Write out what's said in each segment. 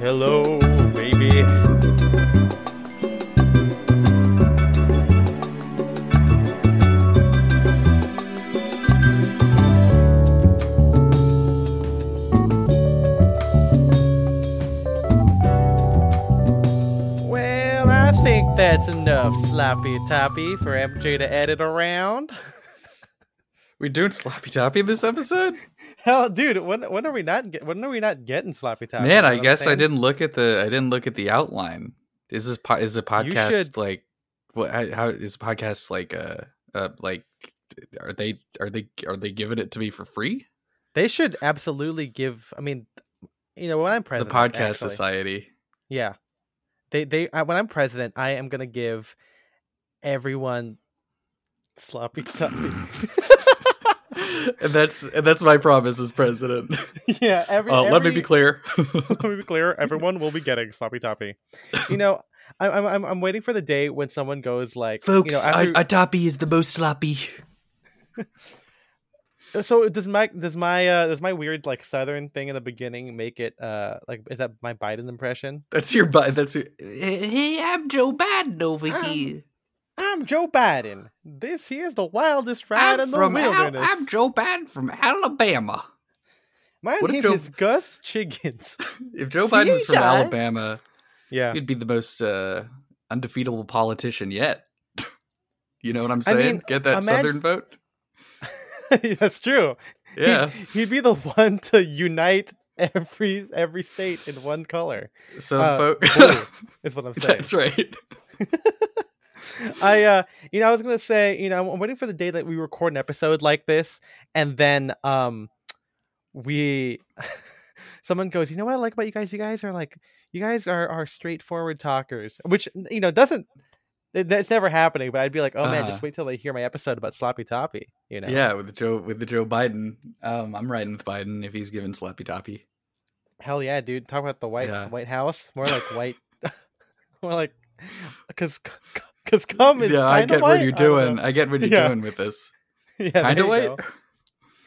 Hello, baby. Well, I think that's enough sloppy toppy for MJ to edit around. We're doing sloppy toppy this episode? Hell, dude, when when are we not get, when are we not getting sloppy toppy? Man, You know I guess I didn't look at the I didn't look at the outline. Is this po- is the podcast should- like what how, how is the podcast like uh uh like are they are they are they giving it to me for free? They should absolutely give. I mean, you know, when I'm president, The podcast actually, society. Yeah, they they I, when I'm president, I am gonna give everyone sloppy toppy. and that's and that's my promise as president. yeah, every. Uh, let me be clear. let me be clear. Everyone will be getting sloppy toppy. You know, I'm I'm I'm waiting for the day when someone goes like, you know, after, toppy is the most sloppy. so does my does my uh does my weird like southern thing in the beginning make it uh like is that my Biden impression? That's your Biden. that's your Hey, I'm Joe Biden over Um, here. I'm Joe Biden. This here's the wildest ride in the Al- wilderness. I'm Joe Biden from Alabama. My what name Joe- is Gus Chiggins. If Joe Biden was from Alabama, yeah. he'd be the most uh, undefeatable politician yet. you know what I'm I saying? mean, Get that imag- Southern vote. That's true. He'd- Yeah. He'd, be the one to unite every every state in one color. So, Uh, fo- is what I'm saying. that's right. I uh you know I was gonna say you know I'm waiting for the day that we record an episode like this and then um we someone goes you know what I like about you guys you guys are like you guys are are straightforward talkers which you know doesn't it, that's never happening but I'd be like oh man Uh-huh. just wait till they hear my episode about sloppy toppy you know Yeah, with the Joe with the Joe Biden. Um, I'm riding with Biden if he's given sloppy toppy. hell yeah dude talk about the white Yeah. White House more like white more like because because cum is Yeah, I get what you're doing. know. I, get what you're Yeah. doing with this. yeah, Kind of white. go.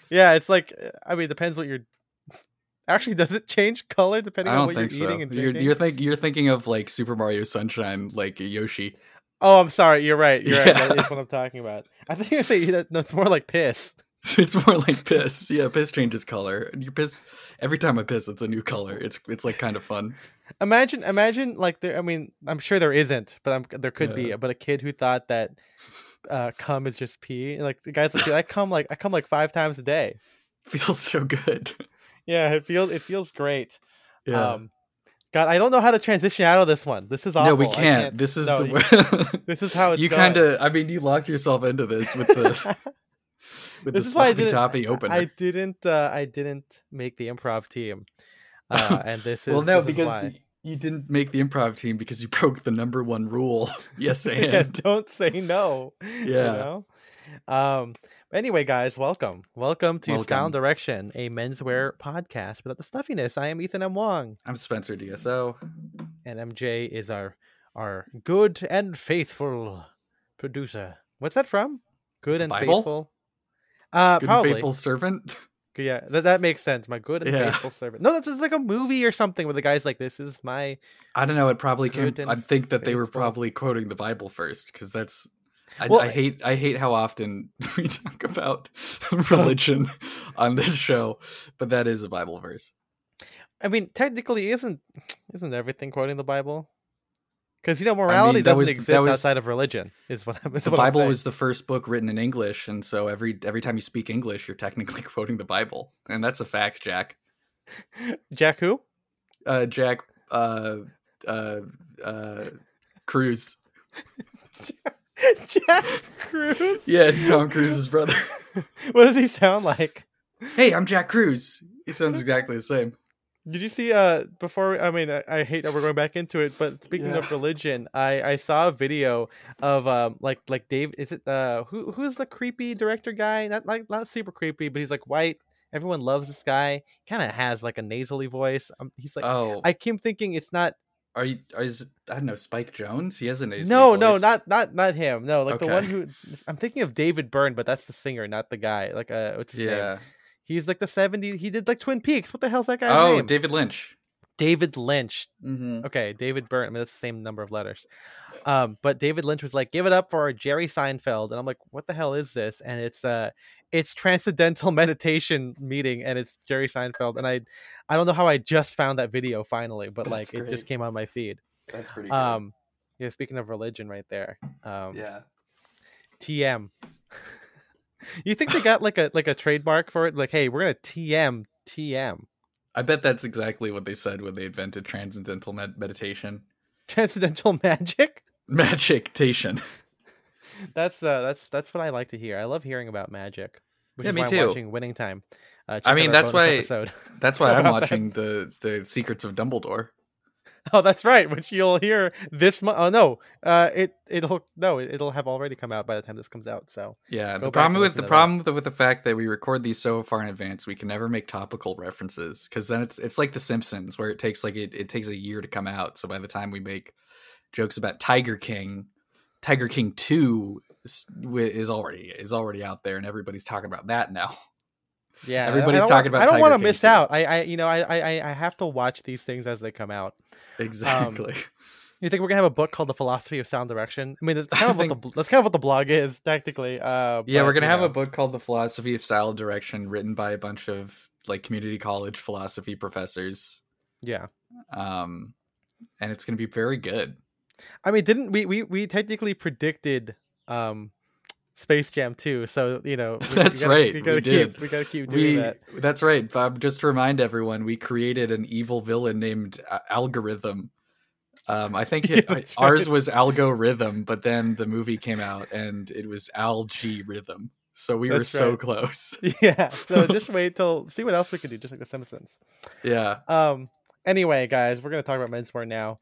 Yeah, it's like uh, I mean, it depends what you're. Actually, does it change color depending I on what you're so. eating and You're you're think you're thinking of like Super Mario Sunshine, like Yoshi. Oh, I'm sorry. You're right. You're right. Yeah. That is what I'm talking about. I think you say that. No, it's more like piss. It's more like piss. Yeah, piss changes color. Your piss every time I piss, it's a new color. It's it's like kind of fun. Imagine, imagine like there. I mean, I'm sure there isn't, but I'm there could be. But a kid who thought that uh, cum is just pee. and, Like the guys like, "Dude, I come like I come like five times a day. Feels so good. Yeah, it feels it feels great. Yeah. Um, God, I don't know how to transition out of this one. This is awful. no, we I can't. This is no, the This is how it's you kind of. I mean, you locked yourself into this with the with this the is why I didn't. toppy opener. I didn't. Uh, I didn't make the improv team, uh, and this is well, no, because the- you didn't make the improv team because you broke the number one rule. yes, and yeah, don't say no. you Yeah. know? Um. Anyway, guys, welcome, welcome to Style Welcome. and Direction, a menswear podcast without the stuffiness. I am Ethan M. Wong, I'm Spencer DSO. and MJ is our our good and faithful producer. What's that from? Good The and Bible? faithful. Uh, Good probably. faithful servant. Yeah, that, that makes sense. My good and Yeah. faithful servant. No, that's just like a movie or something where the guy's like, "This is my." I don't know. It probably came. I think that they were probably quoting the Bible first because that's. I, Well, I hate. I hate how often we talk about religion on this show, but that is a Bible verse. I mean, technically, isn't isn't everything quoting the Bible? Because you know, morality that doesn't was- exist was- outside of religion. Is what I'm. Is The what Bible was the first book written in English, and so every every time you speak English, you're technically quoting the Bible, and that's a fact, Jack. Jack who? Uh, Jack. Uh, uh, uh, Cruz. Jack Cruz. Yeah, it's Tom Cruise's brother. What does he sound like? hey, I'm Jack Cruz. He sounds exactly the same. Did you see? Uh, before I mean, I, I hate that we're going back into it, but speaking Yeah. of religion, I I saw a video of um like like Dave. Is it uh who who's the creepy director guy? Not like not super creepy, but he's like white. Everyone loves this guy. Kind of has like a nasally voice. Um, he's like oh, I keep thinking it's not. are you? Is I don't know Spike Jonze? He has a nasally No, no, not not not him. No, like the one who I'm thinking of David Byrne, but that's the singer, not the guy. Like uh, what's his name? Yeah. He's like the 70s. He did like Twin Peaks. What the hell's that guy's Oh, name? David Lynch. David Lynch. Mm-hmm. Okay, David Byrne. I mean, that's the same number of letters. Um, but David Lynch was like, "Give it up for Jerry Seinfeld," and I'm like, "What the hell is this?" And it's uh, it's transcendental meditation meeting, and it's Jerry Seinfeld. And I, I don't know how I just found that video finally, but That's like it just came on my feed. That's pretty Um, yeah. Speaking of religion, right there. Um, yeah. TM. you think they got like a like a trademark for it? Like, hey, we're gonna TM TM I bet that's exactly what they said when they invented transcendental med- meditation. transcendental magic. Magication. That's uh that's that's what I like to hear. I love hearing about magic. Which Yeah, is me why I'm too. watching Winning Time. Uh, I mean, our that's why- That's why I'm About that. watching the the Secrets of Dumbledore. oh, that's right. Which you'll hear this month. Oh no, uh, it it'll no, it, it'll have already come out by the time this comes out. So Yeah, the problem with the problem with the, with the fact that we record these so far in advance, we can never make topical references because then it's it's like The Simpsons, where it takes like it, it takes a year to come out. So by the time we make jokes about Tiger King, Tiger King Two is already is already out there, and everybody's talking about that now. yeah, Everybody's talking about I don't want to miss too. out. I, I you know I, I I have to watch these things as they come out. Exactly. You think we're gonna have a book called The Philosophy of Sound Direction? I mean, that's kind of what the that's kind of what the blog is technically. Uh, yeah, but, we're gonna have know, a book called The Philosophy of Style Direction, written by a bunch of like community college philosophy professors. Yeah, Um, and it's gonna be very good. I mean, didn't we we we technically predicted um Space Jam 2, so you know we- we gotta- right, We we gotta keep did. we gotta keep doing we that. that's right bob just to remind everyone we created an evil villain named uh, algorithm um i think it, that's ours right. was algorithm but then the movie came out and it was Al-G Rhythm so we were That's so close Yeah, so just wait till see what else we can do, just like The Simpsons. yeah Um. Anyway, guys, we're gonna talk about menswear now.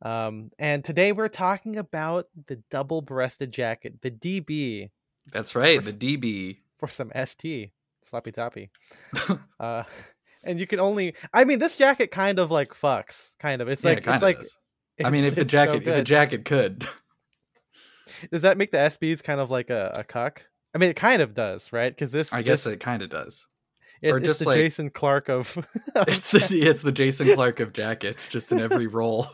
Um, and today we're talking about the double-breasted jacket, the DB, that's right the db for some ST, sloppy toppy. uh, and you can only, I mean, this jacket kind of like fucks, kind of. It's yeah, like it it's like. does. i mean if the it's so jacket if the jacket could does that make the SBs kind of like a, a cuck? I mean, it kind of does, right? Because this, i guess this- it kind of does it's, or just the like- Jason Clarke of. of it's the it's the jason clarke of jackets just in every role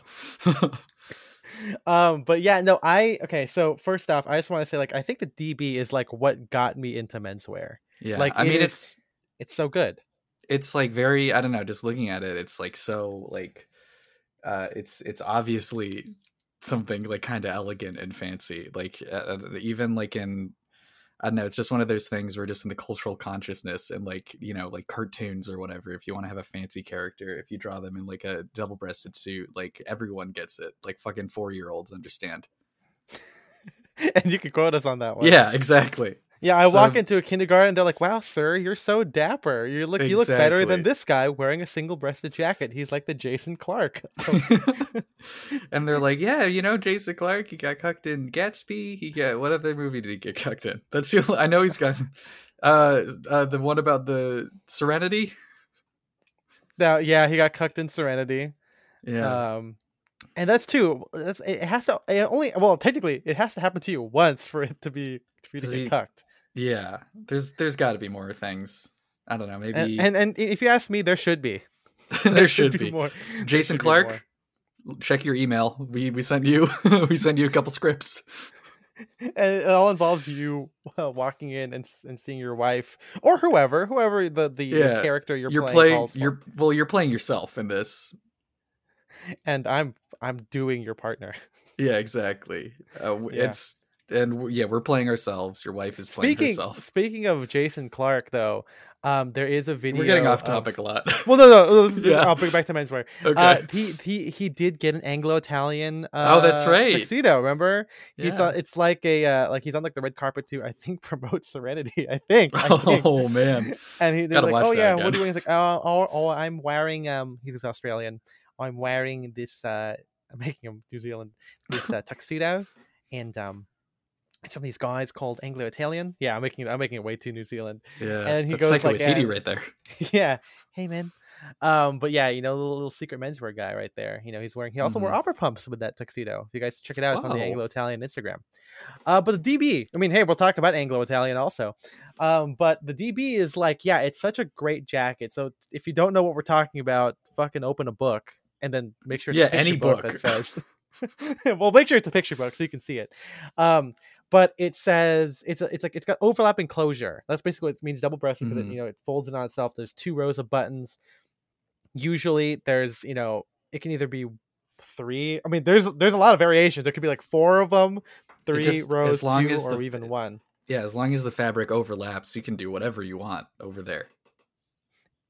um but yeah no i okay so first off i just want to say like i think the db is like what got me into menswear. Yeah Like, i it mean is- it's it's so good. it's like very i don't know just looking at it it's like so like uh it's it's obviously something like kind of elegant and fancy like uh, uh, even like in i don't know it's just one of those things where just in the cultural consciousness and like you know like cartoons or whatever if you want to have a fancy character if you draw them in like a double-breasted suit like everyone gets it like fucking four year olds understand. And you can quote us on that one. Yeah exactly yeah i walk into a kindergarten and they're like wow sir you're so dapper. You look you look better than this guy wearing a single breasted jacket. He's like the jason clarke. And they're like, yeah, you know, Jason Clarke, he got cucked in Gatsby. He got what other movie did he get cucked in? That's the only, I know he's got uh, uh the one about the Serenity. now yeah he got cucked in serenity. Yeah, um and that's too that's it has to it only well technically it has to happen to you once for it to be for you to get he- cucked yeah. There's there's got to be more things. I don't know. Maybe and, and and if you ask me there should be there, should be. more Jason should be Clark, more. check your email. We we sent you we sent you a couple scripts. and it all involves you uh, walking in and, and seeing your wife or whoever whoever the the, the character you're, You're, playing, playing. You're well. You're playing yourself in this. and i'm i'm doing your partner Yeah, exactly. Uh, Yeah. It's and yeah, we're playing ourselves. Your wife is playing speaking herself. speaking of jason clarke though um there is a video We're getting off of- topic a lot. well no no Yeah. i'll bring it back to menswear okay. uh he he he did get an anglo-italian uh, Oh, that's right. tuxedo remember he's Yeah. on, it's like a uh, like he's on like the red carpet to i think promote serenity i think, I think. oh man. and he, they're Gotta like, "Oh yeah, what again. are you?" He's like, "Oh, oh, oh, I'm wearing um." He's Australian. I'm wearing this. uh I'm making him New Zealand. This uh, tuxedo, and um, it's of these guys called Anglo Italian. Yeah, I'm making I'm making it way too New Zealand. Yeah. And he goes like, uh, right there. yeah. Hey man. Um, but yeah, you know, little, little secret menswear guy right there. You know, he's wearing. He also wore Mhm. opera pumps with that tuxedo. If you guys check it out, it's on the Anglo Italian Instagram. Uh, but the DB. I mean, hey, we'll talk about Anglo Italian also. Um, but the DB is like, yeah, it's such a great jacket. So if you don't know what we're talking about, fucking open a book and then make sure it's Yeah, a any book, book. that says. well, make sure it's a picture book so you can see it. Um, but it says it's a, it's like it's got overlapping closure. That's basically what it means double breasted because Mhm. it, you know it folds in on itself. There's two rows of buttons. Usually, there's you know it can either be three. I mean, there's there's a lot of variations. There could be like four of them, three just- as rows, long two, as or even one. Yeah, as long as the fabric overlaps, you can do whatever you want over there.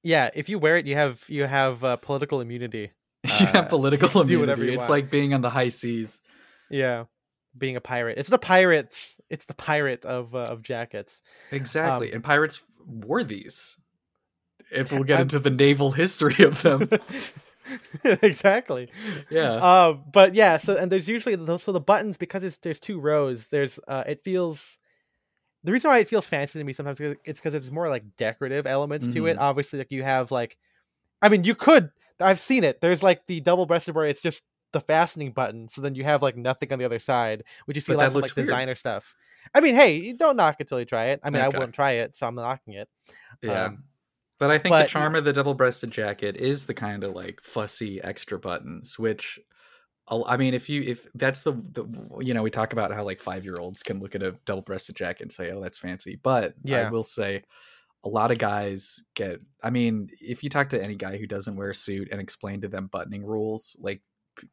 Yeah, if you wear it, you have you have uh, political immunity. you Uh, have political do immunity. It's want. like being on the high seas. Yeah, being a pirate. It's the pirates. It's the pirate of uh, of jackets. Exactly. Um, and pirates wore these. If we'll get I'm- into the naval history of them. exactly. yeah. Um, but yeah, so and there's usually those so the buttons because it's there's two rows. There's uh, it feels. The reason why it feels fancy to me sometimes is it's because there's more like decorative elements to it. Mhm. Obviously, like you have like, I mean, you could. I've seen it. There's like the double breasted where it's just the fastening button. So then you have like nothing on the other side, which you see But a lot of like weird. designer stuff. I mean, hey, you don't knock it till you try it. I mean, Okay. I wouldn't try it, so I'm knocking it. Yeah. Um, but I think but- the charm of the double breasted jacket is the kind of like fussy extra buttons, which I'll- mean, if you if that's the, the you know we talk about how like five year olds can look at a double breasted jacket and say, oh, that's fancy. But Yeah. I will say, a lot of guys get. I mean, if you talk to any guy who doesn't wear a suit and explain to them buttoning rules, like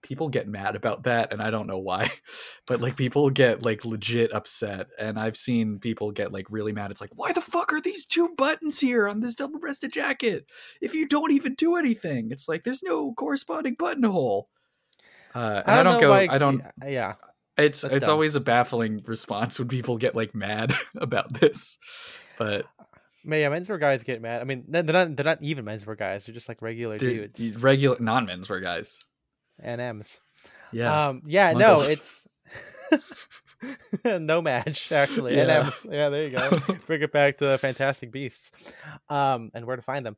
people get mad about that, and I don't know why, but like people get like legit upset, and I've seen people get like really mad. It's like, why the fuck are these two buttons here on this double breasted jacket? If you don't even do anything, it's like there's no corresponding buttonhole. Uh, and I don't, know go. why- I don't. Yeah, It's it's dumb. always a baffling response when people get like mad about this. But yeah, menswear guys get mad. I mean, they're not they're not even menswear guys. They're just like regular they're dudes regular non menswear guys. And M's. Yeah. Um, yeah, no, it's no match actually. Yeah. NMs. Yeah, there you go. Bring it back to Fantastic Beasts, um, and where to find them.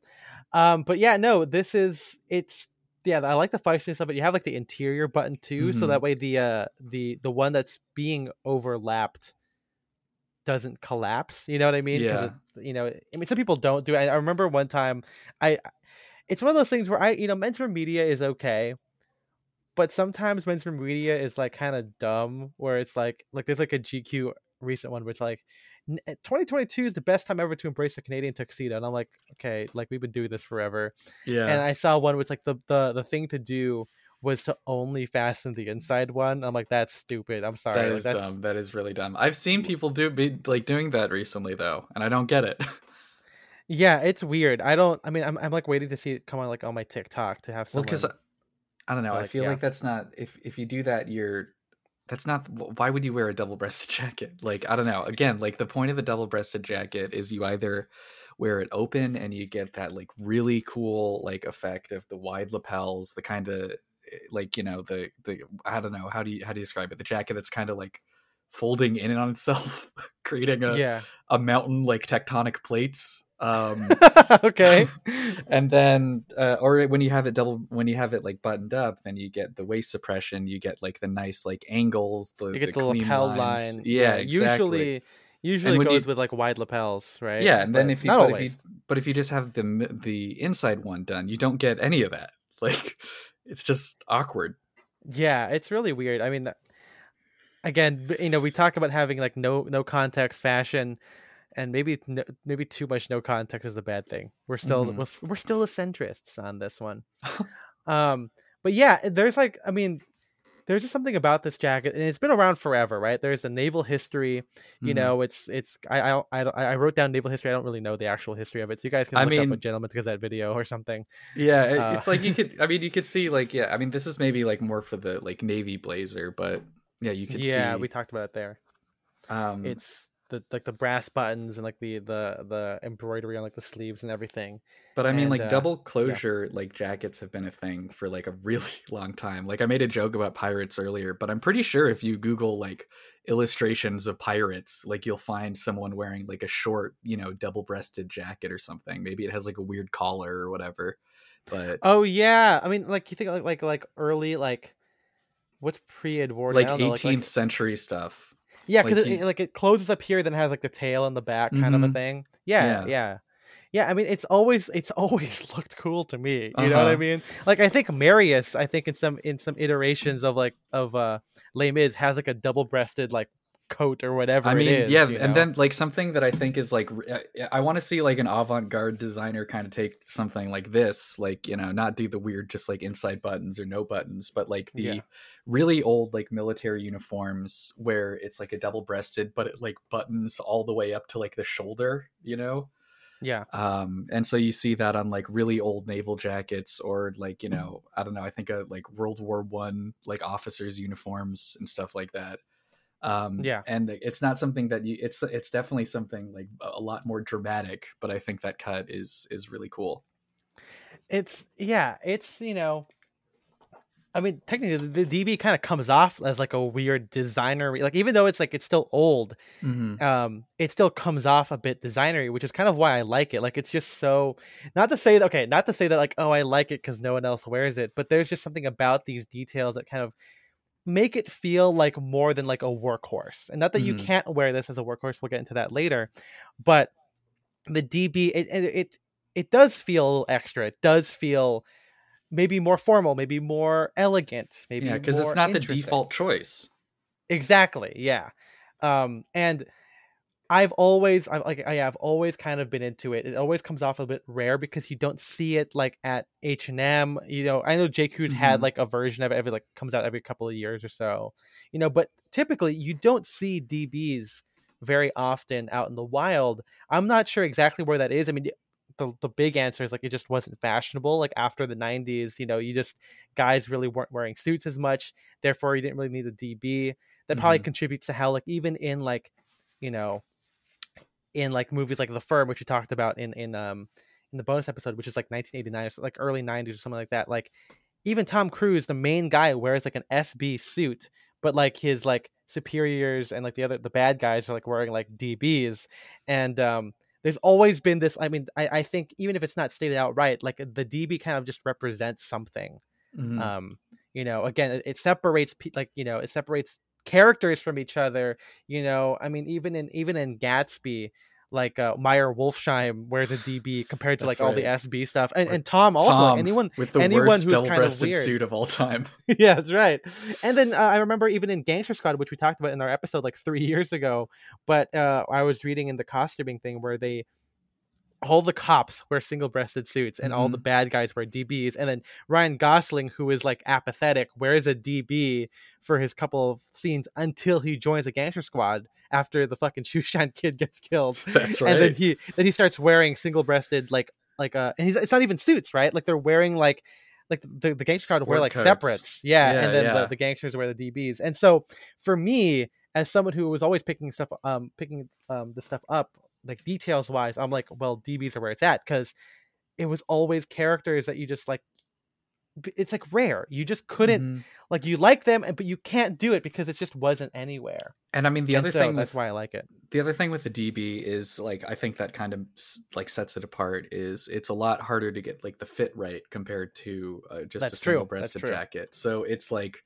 Um, but yeah, no, this is it's yeah. I like the feistiness of it. You have like the interior button too, so Mhm. that way the uh the the one that's being overlapped doesn't collapse. You know what I mean? Yeah. it- you know, I mean, some people don't do it. I, I remember one time, I it's one of those things where I you know mentor media is okay but sometimes menswear media is like kind of dumb where it's like like there's like a gq recent one where it's like eh, 2022 is the best time ever to embrace the canadian tuxedo and i'm like okay like we've been doing this forever yeah. and i saw one where it's like the, the the thing to do was to only fasten the inside one i'm like that's stupid i'm sorry that like, is that's dumb. That is really dumb. I've seen people do be like doing that recently though, and I don't get it. yeah it's weird i don't i mean i'm, I'm like waiting to see it come on like on my tiktok to have well, someone because I don't know. I feel yeah. like that's not if if you do that, you're that's not why would you wear a double breasted jacket? Like I don't know. Again, like the point of the double breasted jacket is you either wear it open and you get that like really cool like effect of the wide lapels, the kind of eh, like you know the the I don't know how do you how do you describe it? The jacket that's kind of like folding in and on itself, creating a yeah a mountain like tectonic plates. Um okay and then uh, or when you have it double when you have it like buttoned up then you get the waist suppression you get like the nice like angles the, you get the, clean lapel lines. line. yeah, exactly. Usually, usually goes you- with like wide lapels, right? yeah and then if you but if you but if you just have the the inside one done you don't get any of that like it's just awkward Yeah, it's really weird. I mean, again, you know, we talk about having like no no context fashion, and maybe no, maybe too much no context is a bad thing. We're still Mhm. we're, we're still the centrists on this one. um, but yeah, there's like, I mean. There's just something about this jacket, and it's been around forever, right? There's a naval history, you Mhm. know. It's it's I I I I wrote down naval history. I don't really know the actual history of it, so you guys can I look up a mean- Gentleman's Gazette video or something. yeah it- Uh, it's like you could i mean you could see like yeah i mean this is maybe like more for the like navy blazer but yeah you could Yeah, see we talked about it there. um it's the like the brass buttons and like the the the embroidery on like the sleeves and everything. But I mean, And, like uh, double closure like jackets have been a thing for like a really long time. Like I made a joke about pirates earlier, but I'm pretty sure if you Google like illustrations of pirates, like you'll find someone wearing like a short, you know, double-breasted jacket or something. Maybe it has like a weird collar or whatever. But Oh yeah, I mean like you think like like like early like what's pre-Edwardian? like I don't know, 18th like, like- century stuff. Yeah, because like it, like it closes up here, then has like the tail in the back, kind of a Mhm. thing. Yeah, Yeah. yeah, yeah, I mean, it's always it's always looked cool to me. You know what I Uh-huh. mean? Like, I think Marius, I think in some in some iterations of like of uh Les Mis has like a double breasted like coat or whatever. I mean, it is, yeah, you and know? then like something that I think is like I want to see like an avant-garde designer kind of take something like this, like you know, not do the weird just like inside buttons or no buttons, but like the Yeah. really old like military uniforms where it's like a double-breasted, but it like buttons all the way up to like the shoulder, you know. yeah, um and so you see that on like really old naval jackets or like you know i don't know i think of like world war one like officers uniforms and stuff like that um Yeah. and it's not something that you it's it's definitely something like a lot more dramatic but i think that cut is is really cool it's yeah, it's you know. I mean, technically, the DB kind of comes off as like a weird designer, like even though it's like it's still old, mm-hmm. um it still comes off a bit designery which is kind of why i like it like it's just so not to say that okay not to say that like oh i like it because no one else wears it but there's just something about these details that kind of make it feel like more than like a workhorse and not that you Mhm. can't wear this as a workhorse we'll get into that later but the db it it it, it does feel extra it does feel maybe more formal maybe more elegant maybe yeah because it's not the default choice Exactly. Yeah. Um, and I've always, I like, I have always kind of been into it. It always comes off a bit rare because you don't see it like at H and M. You know, I know J. Crew's had mm-hmm. like a version of it every like comes out every couple of years or so. You know, but typically you don't see DBs very often out in the wild. I'm not sure exactly where that is. I mean. The, the big answer is like it just wasn't fashionable like after the 90s you know you just guys really weren't wearing suits as much therefore you didn't really need a db that probably mm-hmm. contributes to how like even in like you know in like movies like the firm which we talked about in in um in the bonus episode which is like 1989 or so, like early 90s or something like that like even tom cruise the main guy wears like an sb suit but like his like superiors and like the other the bad guys are like wearing like dbs and um there's always been this i mean i, I think even if it's not stated outright like the db kind of just represents something Mhm. um you know again it, it separates pe- like you know it separates characters from each other you know i mean even in even in gatsby like uh meyer wolfsheim wears a db compared to That's like all the sb stuff and, and tom also like, Tom, anyone with the anyone worst who's kind of double-breasted suit of all time. Yeah that's right. And then uh, i remember even in gangster squad which we talked about in our episode like three years ago but uh i was reading in the costuming thing where they all the cops wear single-breasted suits and all the bad guys wear dbs and then ryan gosling who is like apathetic wears a db for his couple of scenes until he joins the gangster squad after the fucking shoeshine kid gets killed that's right. and then he then he starts wearing single-breasted like like uh and he's it's not even suits right like they're wearing like like the the gangster squad wear like coats. separates yeah, Yeah, and then yeah. the, the gangsters wear the dbs and so for me as someone who was always picking stuff um picking um the stuff up like details wise i'm like well dbs are where it's at because it was always characters that you just like it's like rare. You just couldn't Mhm. like you like them but you can't do it because it just wasn't anywhere. And i mean the And other so thing that's with- why i like it. the other thing with the DB is like I think that kind of like sets it apart is it's a lot harder to get like the fit right compared to uh, just That's a single breasted jacket. So it's like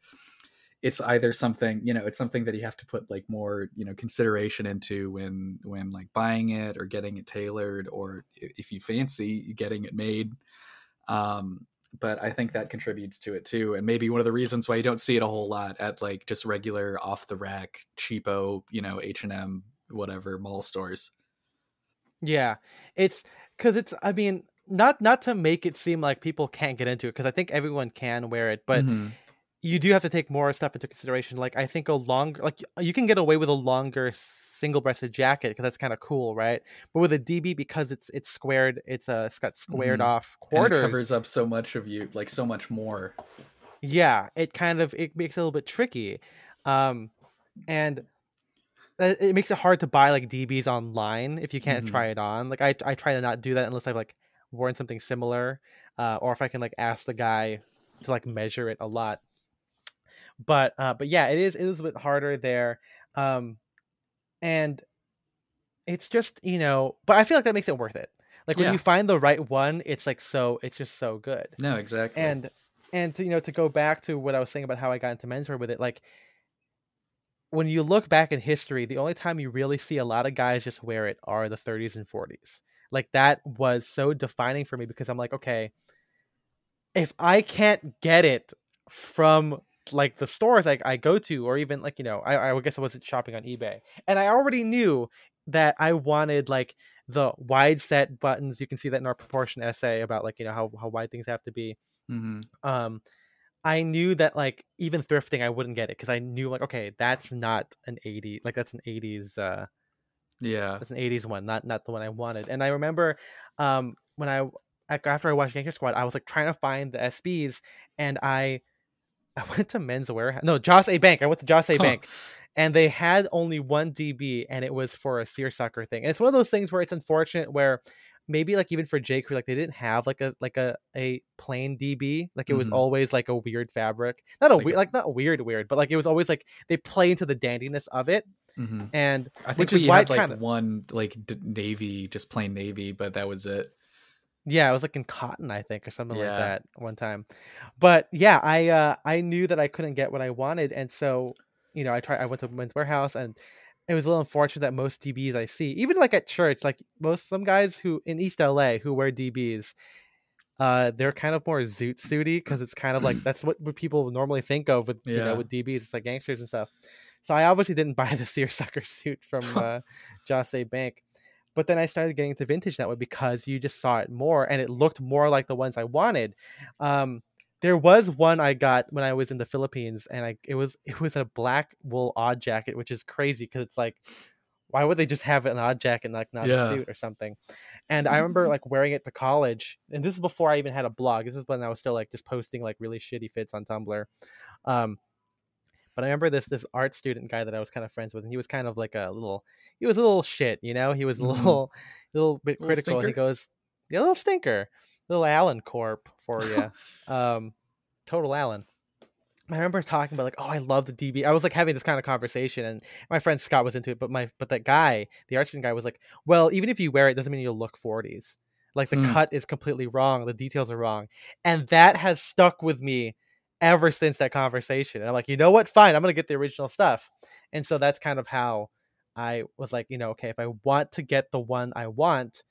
it's either something you know it's something that you have to put like more you know consideration into when when like buying it or getting it tailored or if you fancy getting it made. Um, but I think that contributes to it too, and maybe one of the reasons why you don't see it a whole lot at like just regular off the rack cheapo you know H and M whatever mall stores. Yeah, it's because it's. I mean, not not to make it seem like people can't get into it because I think everyone can wear it, but Mhm. You do have to take more stuff into consideration. Like I think a longer, like you can get away with a longer single-breasted jacket because that's kind of cool, right? But with a DB because it's it's squared, it's uh it's got squared Mhm. off quarters. covers up so much of you, like so much more. yeah it kind of it makes it a little bit tricky um and it it makes it hard to buy like dbs online if you can't Mhm. try it on like I, I try to not do that unless i've like worn something similar uh or if i can like ask the guy to like measure it a lot but uh but yeah it is it is a bit harder there um and it's just you know but i feel like that makes it worth it like when Yeah. you find the right one it's like so it's just so good No, exactly. and and to, you know to go back to what i was saying about how i got into menswear with it like when you look back in history the only time you really see a lot of guys just wear it are the 30s and 40s Like that was so defining for me because I'm like, okay, if I can't get it from like the stores I, I go to, or even like you know, I I guess I wasn't shopping on eBay, and I already knew that I wanted like the wide set buttons. You can see that in our proportion essay about like you know how how wide things have to be. Mm-hmm. Um, I knew that like even thrifting I wouldn't get it because I knew like okay that's not an 80 like that's an 80s uh Yeah. that's an 80s one not not the one I wanted and I remember um when I after I watched Gangster Squad I was like trying to find the SBs and I I went to Men's Wearhouse. No Jos. A. Bank. I went to Joss A. Huh. Bank and they had only one DB and it was for a seersucker thing. And it's one of those things where it's unfortunate where maybe like even for J. Crew like they didn't have like a like a a plain DB like it was Mhm. always like a weird fabric. Not a Like weird like not weird weird but like it was always like they play into the dandiness of it hmm and I think Which we is why had like kinda- one like d- navy, just plain navy, but that was it. Yeah it was like in cotton I think or something like that one time but yeah I uh I knew that I couldn't get what I wanted and so you know I tried I went to Men's Wearhouse and it was a little unfortunate that most DBs I see, even like at church, like most some guys who in East LA who wear DBs, uh, they're kind of more zoot suity because it's kind of like that's what, people normally think of with you know with DBs. It's like gangsters and stuff. So I obviously didn't buy the seersucker suit from uh, Jos. A Bank, but then I started getting into vintage that way because you just saw it more and it looked more like the ones I wanted. Um, there was one I got when I was in the Philippines, and I it was it was a black wool odd jacket, which is crazy because it's like, why would they just have an odd jacket and like not Yeah. a suit or something? And I remember like wearing it to college, and this is before I even had a blog. This is when I was still like just posting like really shitty fits on Tumblr. Um, but I remember this this art student guy that I was kind of friends with, and he was kind of like a little he was a little shit, you know. He was a little little bit Little critical. and he goes, "Yeah, little stinker, little Allen Corp for you." um, total Allen. I remember talking about like, oh, I love the DB. I was like having this kind of conversation, and my friend Scott was into it, but my but that guy, the art student guy, was like, well, even if you wear it, doesn't mean you'll look forties. Like the Hmm. cut is completely wrong, the details are wrong, and that has stuck with me ever since that conversation. And I'm like, you know what? Fine, I'm gonna get the original stuff. And so that's kind of how I was like, you know, okay, if I want to get the one I want,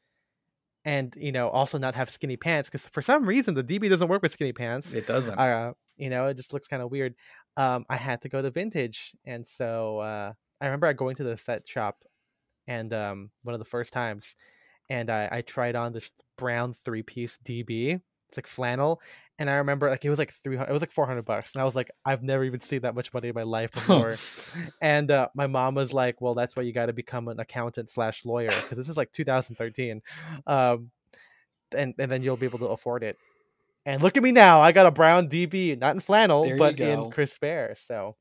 and you know, also not have skinny pants, because for some reason the DB doesn't work with skinny pants It doesn't. uh, you know, it just looks kind of weird. Um, I had to go to vintage, and so uh, I remember going to the set shop, and um, one of the first times, and I, I tried on this brown three piece DB. It's like flannel, and I remember like it was like three hundred, it was like four hundred bucks, and I was like, I've never even seen that much money in my life before. and uh, my mom was like, "Well, that's why you got to become an accountant slash lawyer because this is like 2013, um, and and then you'll be able to afford it." And look at me now. I got a brown DB, not in flannel, There but in Crispaire. So,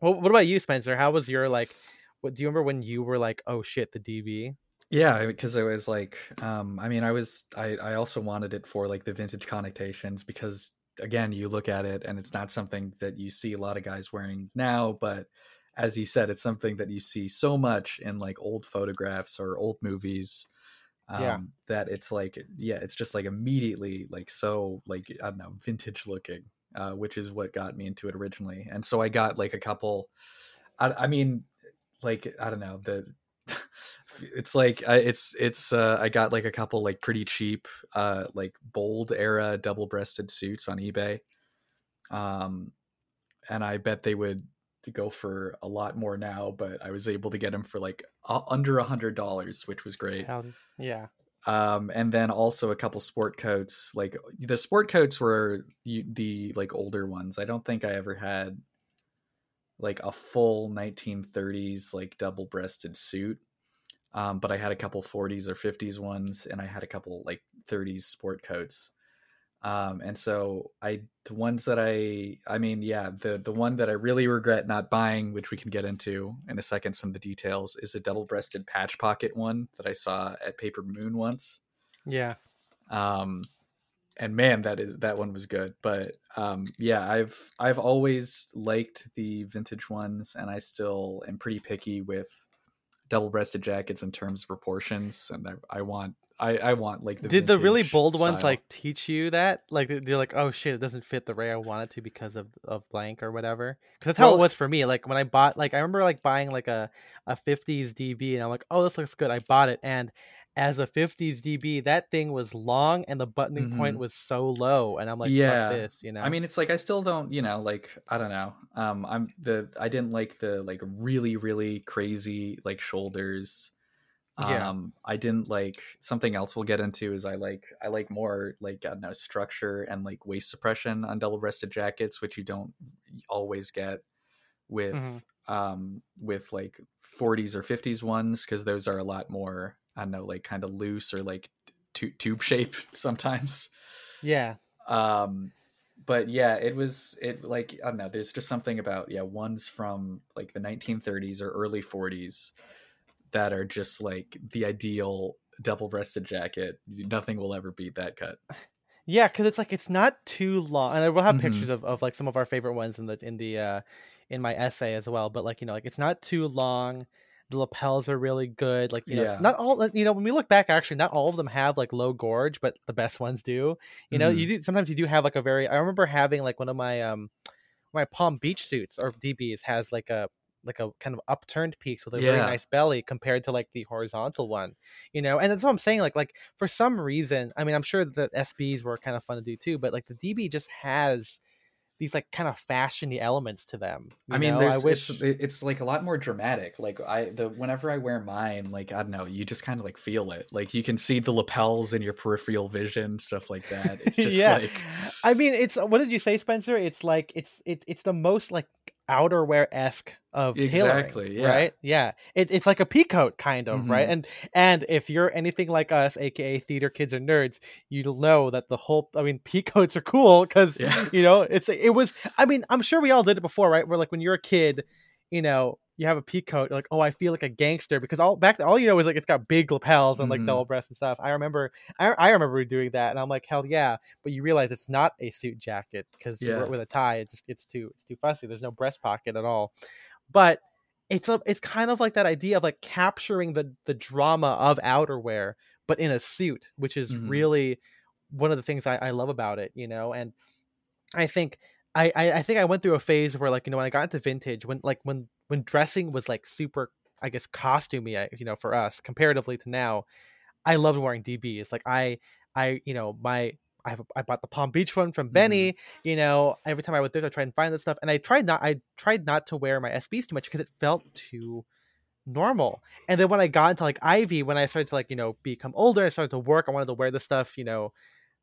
what, what about you, Spencer? How was your like? What do you remember when you were like, "Oh shit, the DB"? Yeah, because it was like, um, I mean, I was, I, I also wanted it for like the vintage connotations because again, you look at it and it's not something that you see a lot of guys wearing now, but as you said, it's something that you see so much in like old photographs or old movies. Um, Yeah. that it's like, yeah, it's just like immediately like so like I don't know, vintage looking, uh, which is what got me into it originally. And so I got like a couple. I, I mean, like I don't know the it's like I, it's it's uh, I got like a couple like pretty cheap uh like bold era double breasted suits on eBay, um, and I bet they would go for a lot more now, but I was able to get them for like uh, under a hundred dollars, which was great. Hell, yeah, Um, and then also a couple sport coats. Like the sport coats were you, the like older ones. I don't think I ever had like a full 1930s like double breasted suit. Um, but I had a couple 40s or 50s ones, and I had a couple like 30s sport coats. Um, and so I the ones that I I mean yeah the the one that I really regret not buying, which we can get into in a second, some of the details, is a double breasted patch pocket one that I saw at Paper Moon once yeah. um and man that is that one was good but um yeah i've i've always liked the vintage ones and i still am pretty picky with double breasted jackets in terms of proportions and i, I want I, I want like the Did the really bold ones like teach you that? Like they're like, "Oh shit, it doesn't fit the way I want it to because of of blank or whatever." Because that's how it was for me. Like when I bought, like I remember like buying like a a '50s DB, and I'm like, "Oh, this looks good." I bought it, and as a 50s DB, that thing was long and the buttoning point Mhm. was so low, and I'm like, Yeah. this, you know. I mean, it's like I still don't, you know, like I don't know. Um, I'm the I didn't like the like really really crazy like shoulders. Yeah. Um, I didn't like something else we'll get into is I like I like more like I don't know structure and like waist suppression on double breasted jackets, which you don't always get with Mhm. um with like 40s or 50s ones because those are a lot more I don't know like kind of loose or like tu- tube shape sometimes yeah, um but yeah it was it like i don't know there's just something about yeah ones from like the 1930s or early 40s that are just like the ideal double-breasted jacket nothing will ever beat that cut yeah, because it's like it's not too long, and I will have Mhm. pictures of, of like some of our favorite ones in the in the uh in my essay as well. But like you know, like it's not too long. The lapels are really good. Like you know, Yeah. not all you know. When we look back, actually, not all of them have like low gorge, but the best ones do. You know, you do sometimes you do have like a very. I remember having like one of my um my Palm Beach suits or DBs has like a like a kind of upturned peaks with a very Yeah. nice belly compared to like the horizontal one, you know. And that's what I'm saying. Like like for some reason, I mean, I'm sure the SBs were kind of fun to do too, but like the DB just has these like kind of fashiony elements to them. you I mean, I wish. it's, it's like a lot more dramatic. Like I the whenever I wear mine, like I don't know, you just kind of like feel it. Like you can see the lapels in your peripheral vision, stuff like that. It's just yeah, like I mean, it's what did you say, Spencer? It's like it's it's it's the most like outerwear esque of tailoring, Exactly, yeah. right? Yeah, it, it's like a peacoat kind of, right? Mhm. And and if you're anything like us, aka theater kids or nerds, you'll know that the whole. I mean, peacoats are cool because Yeah. you know it's it was. I mean, I'm sure we all did it before, right? Where like when you're a kid, you know. You have a peacoat, you're like, oh, I feel like a gangster because all back all you know is like it's got big lapels and like Mhm. double breasts and stuff. I remember, I, I remember doing that, and I'm like, hell yeah! But you realize it's not a suit jacket because you wear Yeah. with a tie. It's just it's too it's too fussy. There's no breast pocket at all. But it's a it's kind of like that idea of like capturing the the drama of outerwear, but in a suit, which is Mhm. really one of the things I, I love about it. You know, and I think I, I I think I went through a phase where like you know when I got into vintage when like when when dressing was like super I guess costumey you know for us comparatively to now I loved wearing DBs like I I you know my I have a, I bought the Palm Beach one from mm-hmm. Benny you know every time I would there I try and find that stuff and I tried not I tried not to wear my SBs too much because it felt too normal and then when I got into like Ivy when I started to like you know become older I started to work I wanted to wear the stuff you know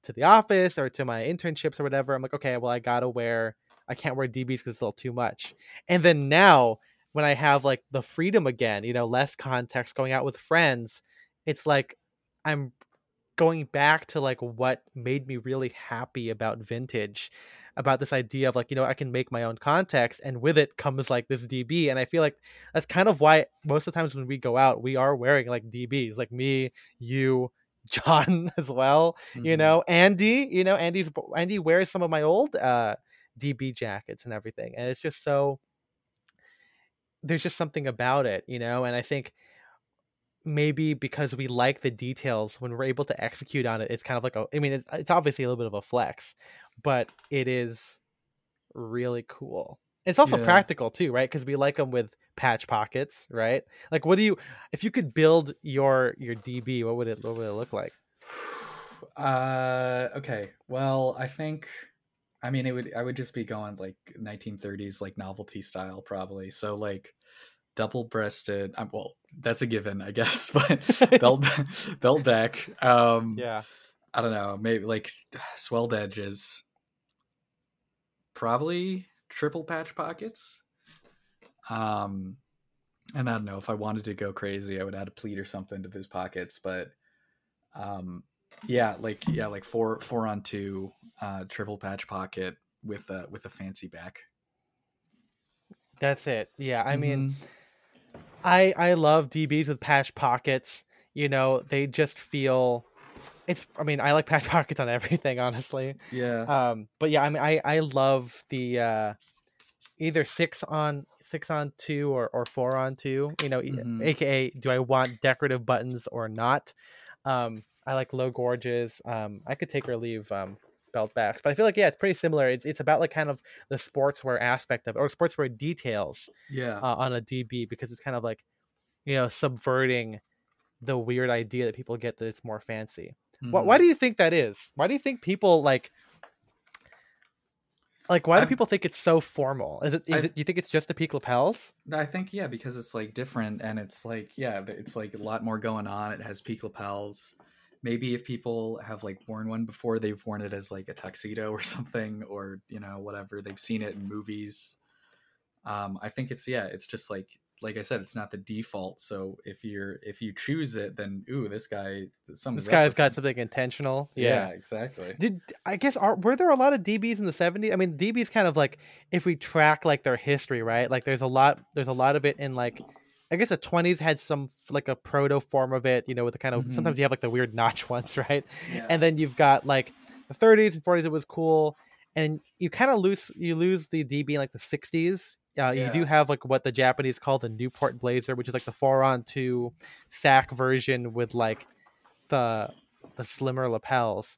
to the office or to my internships or whatever. I'm like, okay, well, I gotta wear. I can't wear DBs because it's a little too much. And then now, when I have like the freedom again, you know, less context, going out with friends, it's like I'm going back to like what made me really happy about vintage about this idea of like you know i can make my own context and with it comes like this db and i feel like that's kind of why most of the times when we go out we are wearing like dbs like me you john as well you Mhm. know andy you know andy's andy wears some of my old uh db jackets and everything and it's just so there's just something about it you know and i think maybe because we like the details when we're able to execute on it it's kind of like a i mean it's, it's obviously a little bit of a flex but it is really cool it's also Yeah. practical too right because we like them with patch pockets right like what do you if you could build your your db what would it what would it look like Uh, okay. Well, I think, I mean, it would, I would just be going like 1930s, like novelty style, probably. So like double breasted. Um, well, that's a given, I guess. But belt, belt back. Um, yeah I don't know. Maybe like swelled edges. Probably triple patch pockets. Um, and I don't know if I wanted to go crazy, I would add a pleat or something to those pockets. But um, yeah, like yeah, like four four on two, uh, triple patch pocket with a with a fancy back. that's it yeah i mean Mhm. I I love DBs with patch pockets. You know, they just feel it's I mean, I like patch pockets on everything, honestly. yeah, Um but yeah, I mean I I love the uh either 6 on 6 on 2 or or 4 on 2, you know, Mhm. aka do I want decorative buttons or not? Um I like low gorges. Um I could take or leave um belt backs, but I feel like yeah, it's pretty similar. It's it's about like kind of the sportswear aspect of or sportswear details yeah, uh, on a DB because it's kind of like you know subverting the weird idea that people get that it's more fancy. Mhm. Why, why do you think that is? Why do you think people like like why do I'm- people think it's so formal? Is it is I- it do you think it's just the peak lapels? I think yeah, because it's like different and it's like yeah, it's like a lot more going on. It has peak lapels. Maybe if people have like worn one before, they've worn it as like a tuxedo or something, or you know whatever. They've seen it in movies. Um, I think it's yeah, it's just like like I said, it's not the default. So if you're if you choose it, then ooh, this guy, some This guy's got something intentional. yeah, exactly. Did I guess are were there a lot of DBs in the 70s? I mean, DBs kind of like if we track like their history, right? Like there's a lot there's a lot of it in like I guess the 20s had some like a proto form of it, you know, with the kind of Mhm. sometimes you have like the weird notch ones, right? Yeah. And then you've got like the 30s and 40s it was cool and you kind of lose you lose the DB in like the 60s. Uh, You do have like what the Japanese call the Newport Blazer, which is like the four on two sack version with like the the slimmer lapels,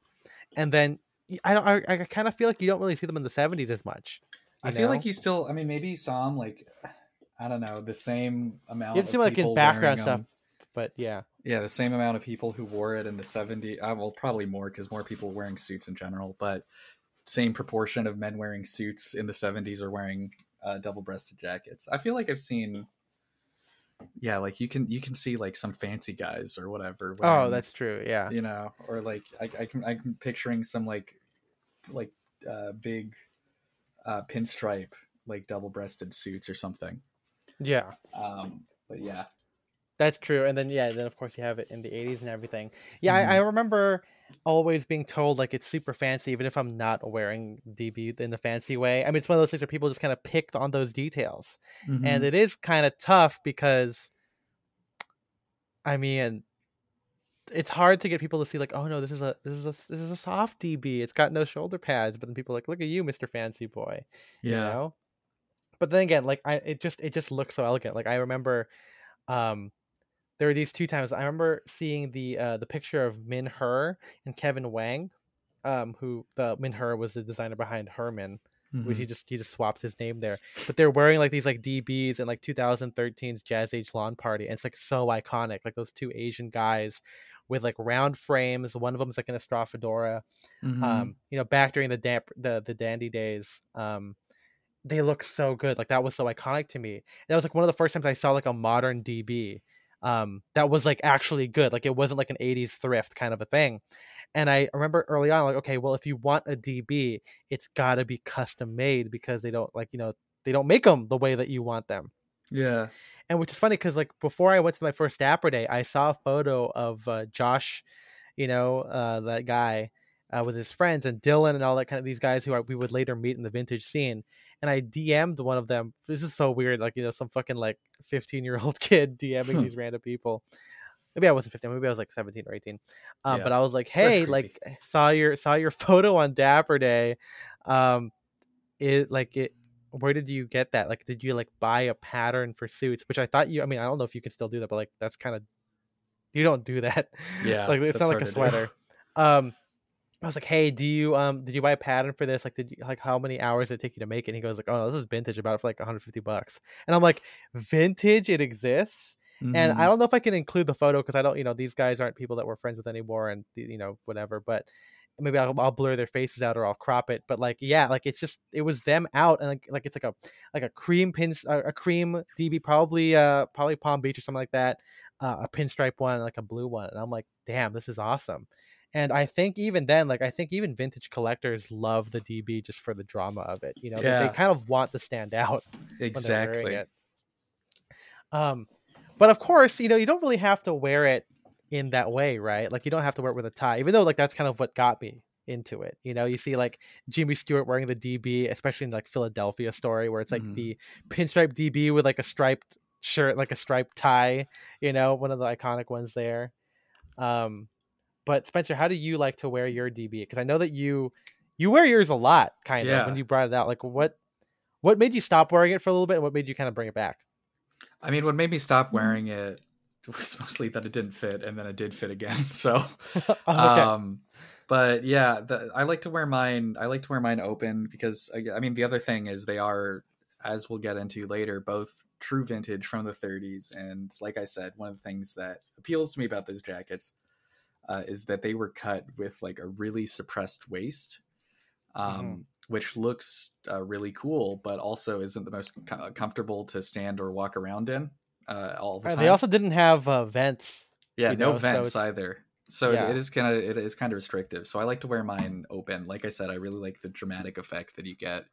and then I don't. I, I kind of feel like you don't really see them in the seventies as much. I you feel like you still. I mean, maybe you saw him like I don't know the same amount. You see like in background stuff, but yeah, Yeah, the same amount of people who wore it in the 70s. Uh, well, probably more because more people wearing suits in general, but same proportion of men wearing suits in the 70s are wearing uh, double-breasted jackets. I feel like I've seen yeah, like you can you can see like some fancy guys or whatever. oh, that's true. Yeah, you know, or like I, I can I'm picturing some like like uh big uh pinstripe like double-breasted suits or something. yeah, Um but yeah. that's true. And then yeah, then of course you have it in the eighties and everything. Yeah, Mhm. I, I remember always being told like it's super fancy, even if I'm not wearing DB in the fancy way. I mean, it's one of those things where people just kind of pick on those details. and Mhm. it is kind of tough because i mean it's hard to get people to see like oh no this is a this is a this is a soft db it's got no shoulder pads but then people are like look at you mr fancy boy yeah. you know but then again like i it just it just looks so elegant like i remember um there were these two times i remember seeing the uh the picture of min her and kevin wang um who the min her was the designer behind herman which he just he just swapped his name there. But they're wearing like these like DBs and like 2013's Jazz Age Lawn Party, and it's like so iconic. Like those two Asian guys with like round frames. One of them is like in a straw fedora. Mhm. Um, you know, back during the damp the the dandy days. Um, they look so good. Like that was so iconic to me. That was like one of the first times I saw like a modern DB. Um, that was like actually good. Like it wasn't like an 80s thrift kind of a thing. And I remember early on, like, okay, well, if you want a DB, it's got to be custom made because they don't like, you know, they don't make them the way that you want them. yeah. And which is funny because like before I went to my first Dapper Day, I saw a photo of uh, Josh, you know, uh, that guy uh, with his friends and Dylan and all that kind of these guys who are, we would later meet in the vintage scene. And I DM'd one of them. This is so weird, like you know, some fucking like 15 year old kid DMing these random people. Maybe I wasn't 15. Maybe I was like 17 or 18. Um, Yeah. But I was like, hey, like saw your saw your photo on Dapper Day. Um, it like it. Where did you get that? Like, did you like buy a pattern for suits? Which I thought you. I mean, I don't know if you can still do that, but like that's kind of you don't do that. Yeah, like it's not like a hard to do. sweater. Um, I was like, hey, do you um did you buy a pattern for this? Like, did you like how many hours did it take you to make it? And he goes like, oh, no, this is vintage. About it for like 150 bucks. And I'm like, vintage? It exists? and I Mhm. don't know if I can include the photo because I don't, you know, these guys aren't people that we're friends with anymore, and you know, whatever. But maybe I'll, I'll blur their faces out or I'll crop it. But like, yeah, like it's just it was them out, and like, like it's like a like a cream pins, a, a cream DB, probably uh probably Palm Beach or something like that, uh, a pinstripe one, like a blue one, and I'm like, damn, this is awesome. And I think even then, like I think even vintage collectors love the DB just for the drama of it. You know, they, they kind of want to stand out when they're wearing exactly. Um, but of course, you know, you don't really have to wear it in that way, right? Like you don't have to wear it with a tie, even though like that's kind of what got me into it. You know, you see like Jimmy Stewart wearing the DB, especially in like Philadelphia story, where it's like Mhm. the pinstripe DB with like a striped shirt, like a striped tie. You know, one of the iconic ones there. Um, but Spencer, how do you like to wear your DB? Because I know that you you wear yours a lot, kind of. When you brought it out, like what what made you stop wearing it for a little bit, and what made you kind of bring it back? I mean, what made me stop wearing it was mostly that it didn't fit, and then it did fit again. So, okay. um, but yeah, the, I like to wear mine. I like to wear mine open because I, I mean, the other thing is they are as we'll get into later, both true vintage from the 30s. And like I said, one of the things that appeals to me about those jackets uh, is that they were cut with like a really suppressed waist, um, mm-hmm. which looks uh, really cool, but also isn't the most co- comfortable to stand or walk around in uh, all the time. They also didn't have uh, vents. Yeah, no know, vents so either. So yeah. it is kind of it is kind of restrictive. So I like to wear mine open. Like I said, I really like the dramatic effect that you get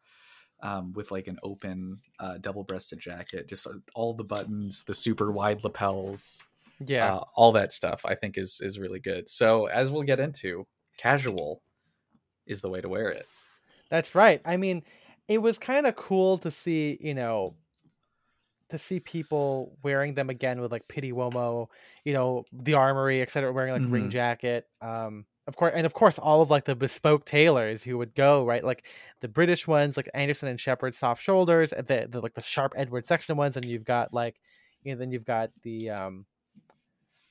um, with like an open uh, double-breasted jacket. Just uh, all the buttons, the super wide lapels, yeah, uh, all that stuff. I think is is really good. So as we'll get into, casual is the way to wear it. That's right. I mean, it was kind of cool to see, you know, to see people wearing them again with like Pitti Uomo, you know, the armory, etc., wearing like mm-hmm. ring jacket. Um, of course, and of course, all of like the bespoke tailors who would go right, like the British ones, like Anderson and Sheppard soft shoulders, and the, the like the sharp Edward Sexton ones, and you've got like, you know, then you've got the um,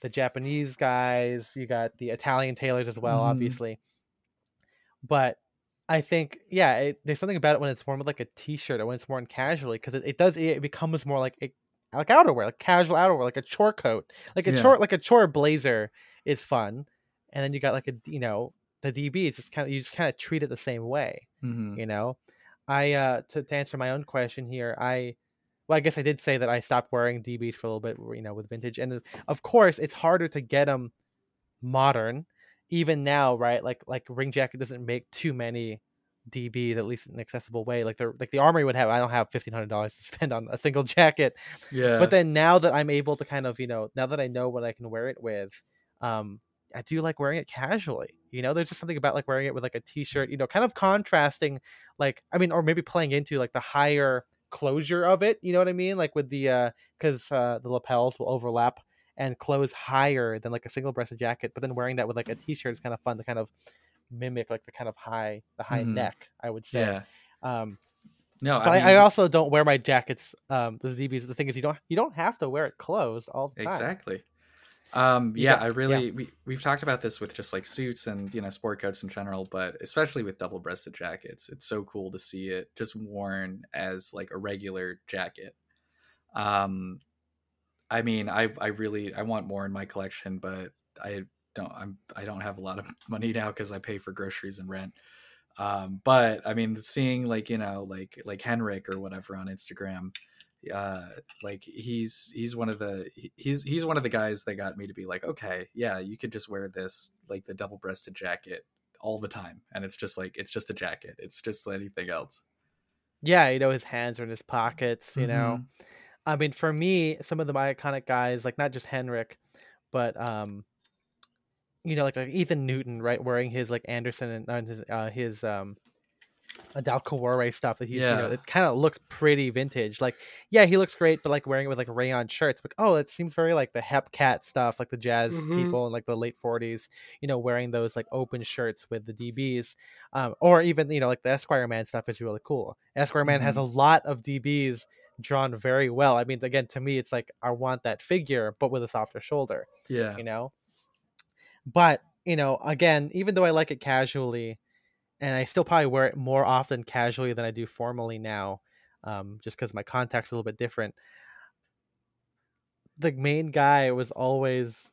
the Japanese guys, you got the Italian tailors as well, mm-hmm. obviously. But I think yeah, it, there's something about it when it's worn with like a t-shirt or when it's worn casually because it, it does it becomes more like it, like outerwear, like casual outerwear, like a chore coat, like a yeah. chore like a chore blazer is fun, and then you got like a you know the DB is just kind of you just kind of treat it the same way, mm-hmm. you know. I uh to, to answer my own question here, I well, I guess I did say that I stopped wearing DBs for a little bit, you know, with vintage, and of course it's harder to get them modern even now, right? Like like Ring Jacket doesn't make too many DBs at least in an accessible way. Like the like the armory would have. I don't have fifteen hundred dollars to spend on a single jacket. Yeah. But then now that I'm able to kind of you know now that I know what I can wear it with, um, I do like wearing it casually. You know, there's just something about like wearing it with like a t-shirt. You know, kind of contrasting, like I mean, or maybe playing into like the higher closure of it. You know what I mean? Like with the uh, because uh, the lapels will overlap and close higher than like a single breasted jacket, but then wearing that with like a t-shirt is kind of fun to kind of mimic like the kind of high the high mm. neck, I would say. Yeah. Um no, but I, mean, I, also don't wear my jackets. Um, the DBs. The thing is, you don't you don't have to wear it closed all the time. Exactly. Um, yeah, I really yeah. we we've talked about this with just like suits and you know sport coats in general, but especially with double breasted jackets, it's so cool to see it just worn as like a regular jacket. Um, I mean, I I really I want more in my collection, but I don't I'm I don't have a lot of money now because I pay for groceries and rent. Um, but I mean, seeing like you know like like Henrik or whatever on Instagram, uh, like he's he's one of the he's he's one of the guys that got me to be like, okay, yeah, you could just wear this like the double breasted jacket all the time, and it's just like it's just a jacket. It's just anything else. Yeah, you know, his hands are in his pockets. You mm-hmm. know, I mean, for me, some of the my iconic guys, like not just Henrik, but um, you know, like, like Ethan Newton, right, wearing his like Anderson and uh, his uh, his um Adal Kawore stuff that he's yeah. you know it kind of looks pretty vintage. Like, yeah, he looks great, but like wearing it with like rayon shirts, like oh, it seems very like the Hep Cat stuff, like the jazz mm-hmm. people in like the late forties, you know, wearing those like open shirts with the DBs, um, or even you know like the Esquire Man stuff is really cool. Esquire Man mm-hmm. has a lot of DBs drawn very well. I mean, again, to me, it's like I want that figure, but with a softer shoulder. Yeah, you know. But you know, again, even though I like it casually, and I still probably wear it more often casually than I do formally now, um, just because my contact's a little bit different. The main guy was always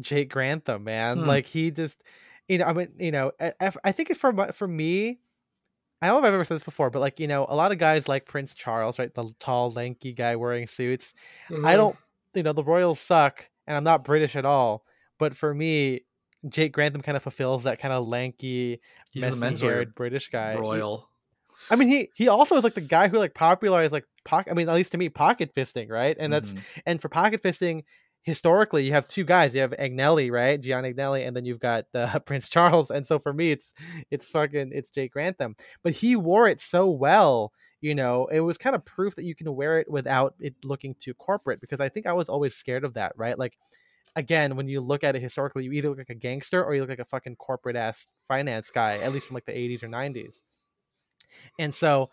Jake Grantham, man. Hmm. Like he just, you know, I mean, you know, I, I think for for me, I don't know if I've ever said this before, but like you know, a lot of guys like Prince Charles, right? The tall, lanky guy wearing suits. Mm-hmm. I don't, you know, the Royals suck, and I'm not British at all. But for me, Jake Grantham kind of fulfills that kind of lanky, messy-haired British guy. Royal. He, I mean, he he also is like the guy who like popularized like pocket. I mean, at least to me, pocket fisting, right? And that's mm-hmm. and for pocket fisting, historically you have two guys you have agnelli right gianni agnelli and then you've got uh, prince charles and so for me it's it's fucking it's jake grantham but he wore it so well you know it was kind of proof that you can wear it without it looking too corporate because i think i was always scared of that right like again when you look at it historically you either look like a gangster or you look like a fucking corporate ass finance guy at least from like the 80s or 90s and so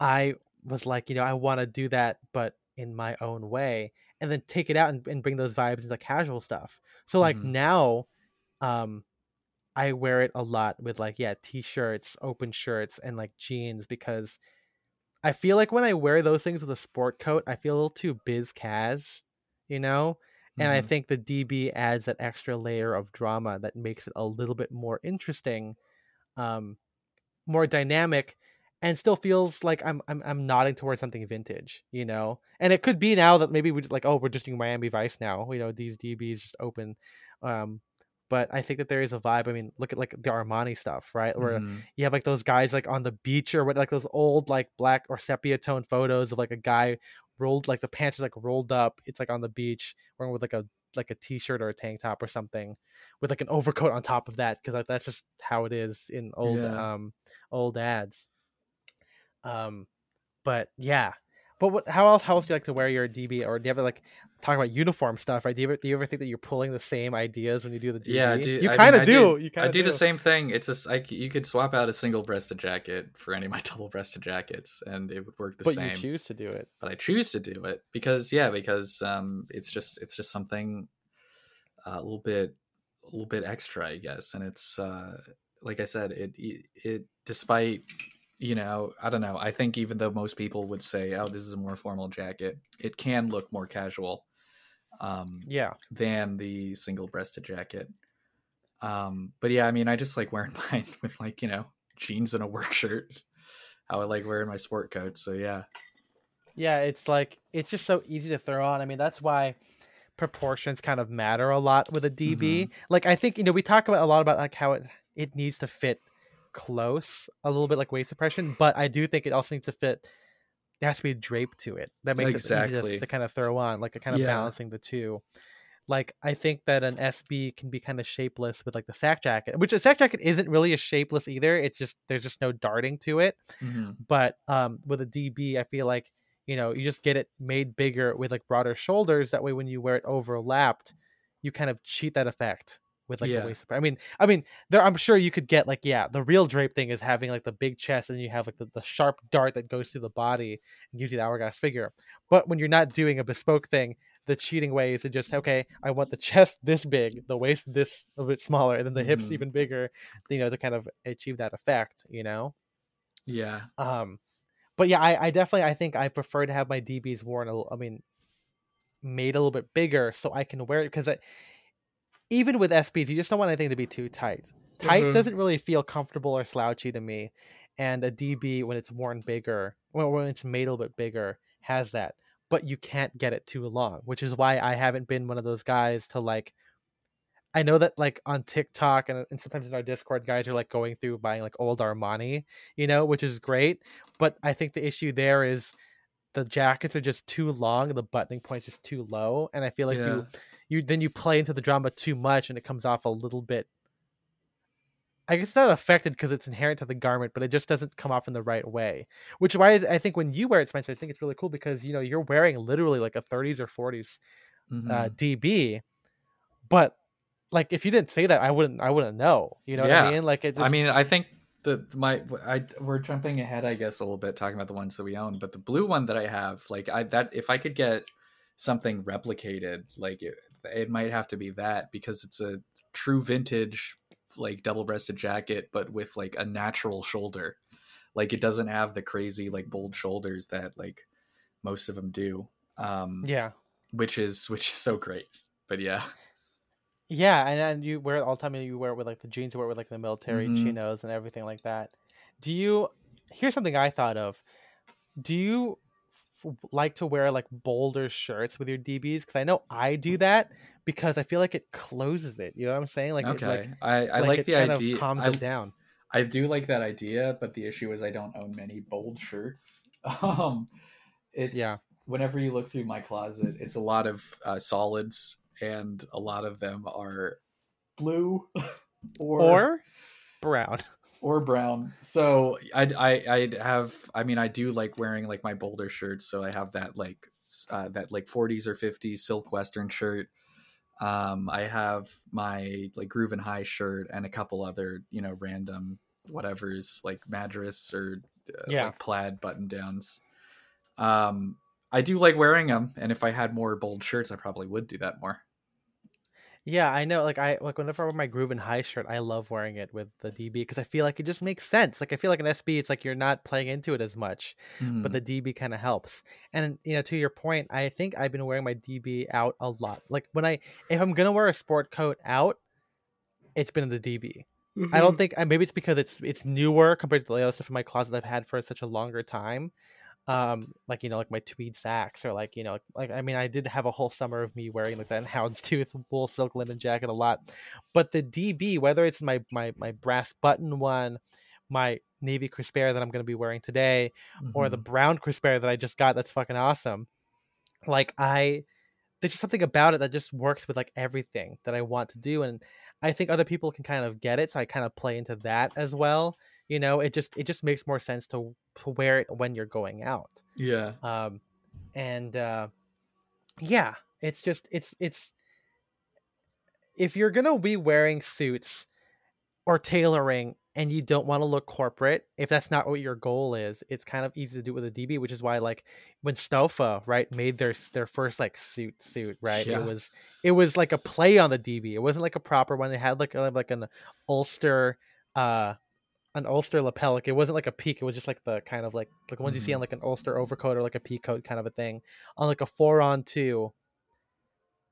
i was like you know i want to do that but in my own way and then take it out and, and bring those vibes into casual stuff. So like mm-hmm. now, um, I wear it a lot with like yeah t-shirts, open shirts, and like jeans because I feel like when I wear those things with a sport coat, I feel a little too biz cas, you know? And I Mhm. think the DB adds that extra layer of drama that makes it a little bit more interesting, um, more dynamic, and still feels like I'm I'm I'm nodding towards something vintage, you know. And it could be now that maybe we like, oh, we're just doing Miami Vice now. You know, these DBs just open. Um, but I think that there is a vibe. I mean, look at like the Armani stuff, right? Where Mhm. you have like those guys like on the beach or what, like those old like black or sepia tone photos of like a guy rolled like the pants are like rolled up. It's like on the beach wearing with like a like a t-shirt or a tank top or something with like an overcoat on top of that because that's just how it is in old Yeah. um old ads. Um, but yeah. But what? How else? How else do you like to wear your DB? Or do you ever like talk about uniform stuff? Right? Do you ever do you ever think that you're pulling the same ideas when you do the DB? Yeah, I do. You kind of I do. You kind I of do the same thing. It's just like you could swap out a single breasted jacket for any of my double breasted jackets, and it would work the But same. you choose to do it. but I choose to do it because yeah, because um, it's just it's just something uh, a little bit a little bit extra, I guess, and it's uh, like I said, it it, it despite you know I don't know, I think even though most people would say, oh, this is a more formal jacket, it can look more casual. Um, Yeah. than the single breasted jacket. Um, but yeah, I mean, I just like wearing mine with like, you know, jeans and a work shirt. How I like wearing my sport coat. So yeah. Yeah, it's like it's just so easy to throw on. I mean, that's why proportions kind of matter a lot with a DB. Mm-hmm. Like I think you know we talk about a lot about like how it it needs to fit close, a little bit like waist suppression, but I do think it also needs to fit. There has to be a drape to it that makes it easy to, to kind of throw on, like a kind of Yeah. balancing the two. Like I think that an SB can be kind of shapeless with like the sack jacket, which a sack jacket isn't really a shapeless either. It's just there's just no darting to it Mhm. but um with a DB I feel like you know you just get it made bigger with like broader shoulders that way when you wear it overlapped you kind of cheat that effect with like Yeah. the waist I mean I mean there I'm sure you could get like yeah the real drape thing is having like the big chest and you have like the, the sharp dart that goes through the body and gives you the hourglass figure but when you're not doing a bespoke thing the cheating way is to just okay I want the chest this big the waist this a bit smaller and then the hips Mhm. even bigger you know to kind of achieve that effect you know Yeah. um, but yeah, I, I definitely I think I prefer to have my DBs worn. A, little- I mean, made a little bit bigger so I can wear it because even with SBs, you just don't want anything to be too tight. Tight Mhm. doesn't really feel comfortable or slouchy to me, and a DB when it's worn bigger, when, when it's made a little bit bigger, has that. But you can't get it too long, which is why I haven't been one of those guys to like. I know that like on TikTok and, and sometimes in our Discord, guys are like going through buying like old Armani, you know, which is great. But I think the issue there is the jackets are just too long and the buttoning point's just too low. And I feel like yeah. you you then you play into the drama too much and it comes off a little bit I guess not affected because it's inherent to the garment, but it just doesn't come off in the right way. Which is why I think when you wear it, Spencer, I think it's really cool because you know you're wearing literally like a 30s or 40s Mhm. uh, DB, but like if you didn't say that, I wouldn't I wouldn't know. You know what I mean? Like it. Just, I mean, I think the my I we're jumping ahead, I guess, a little bit talking about the ones that we own, but the blue one that I have, like I that if I could get something replicated, like it, it might have to be that because it's a true vintage like double-breasted jacket, but with like a natural shoulder. Like it doesn't have the crazy like bold shoulders that like most of them do. Um, yeah, which is which is so great. But yeah, yeah, and then you wear it all the time. and You wear it with like the jeans, you wear it with like the military Mhm. chinos and everything like that. Do you? Here's something I thought of. Do you f- like to wear like bolder shirts with your DBs? Because I know I do that because I feel like it closes it. You know what I'm saying? Like, it's okay. like, I I like, it the idea. calms I, it down. I do like that idea, but the issue is I don't own many bold shirts. Um, it's Yeah. Whenever you look through my closet, it's a lot of uh, solids, and a lot of them are blue or Or brown. or brown. So I I I have. I mean, I do like wearing like my bolder shirts. So I have that like uh, that like 40s or 50s silk western shirt. Um, I have my like groovin high shirt and a couple other you know random whatever's like Madras or uh, Yeah. like plaid button downs. Um, I do like wearing them, and if I had more bold shirts, I probably would do that more. Yeah, I know. Like I like whenever I wear my Groovin High shirt, I love wearing it with the DB because I feel like it just makes sense. Like I feel like an SB, it's like you're not playing into it as much, Mhm. but the DB kind of helps. And you know, to your point, I think I've been wearing my DB out a lot. Like when I if I'm gonna wear a sport coat out, it's been the DB. I don't think uh, maybe it's because it's it's newer compared to the other stuff in my closet I've had for such a longer time. Um, like you know, like my tweed sacks or like you know, like I mean, I did have a whole summer of me wearing like that houndstooth wool silk linen jacket a lot, but the DB, whether it's my my my brass button one, my navy Crispaire that I'm going to be wearing today, or the Mhm. brown Crispaire that I just got, that's fucking awesome. Like I, there's just something about it that just works with like everything that I want to do, and I think other people can kind of get it, so I kind of play into that as well. You know, it just it just makes more sense to, to wear it when you're going out. yeah. Um, and uh, yeah, it's just it's it's if you're gonna be wearing suits or tailoring and you don't want to look corporate, if that's not what your goal is, it's kind of easy to do with a DB, which is why like when Stoffa right made their their first like suit suit right, Yeah. it was it was like a play on the DB. It wasn't like a proper one. It had like a, like an Ulster uh an Ulster lapel. Like it wasn't like a peak. It was just like the kind of like like the ones you see on like an Ulster overcoat or like a pea coat kind of a thing on like a four on two.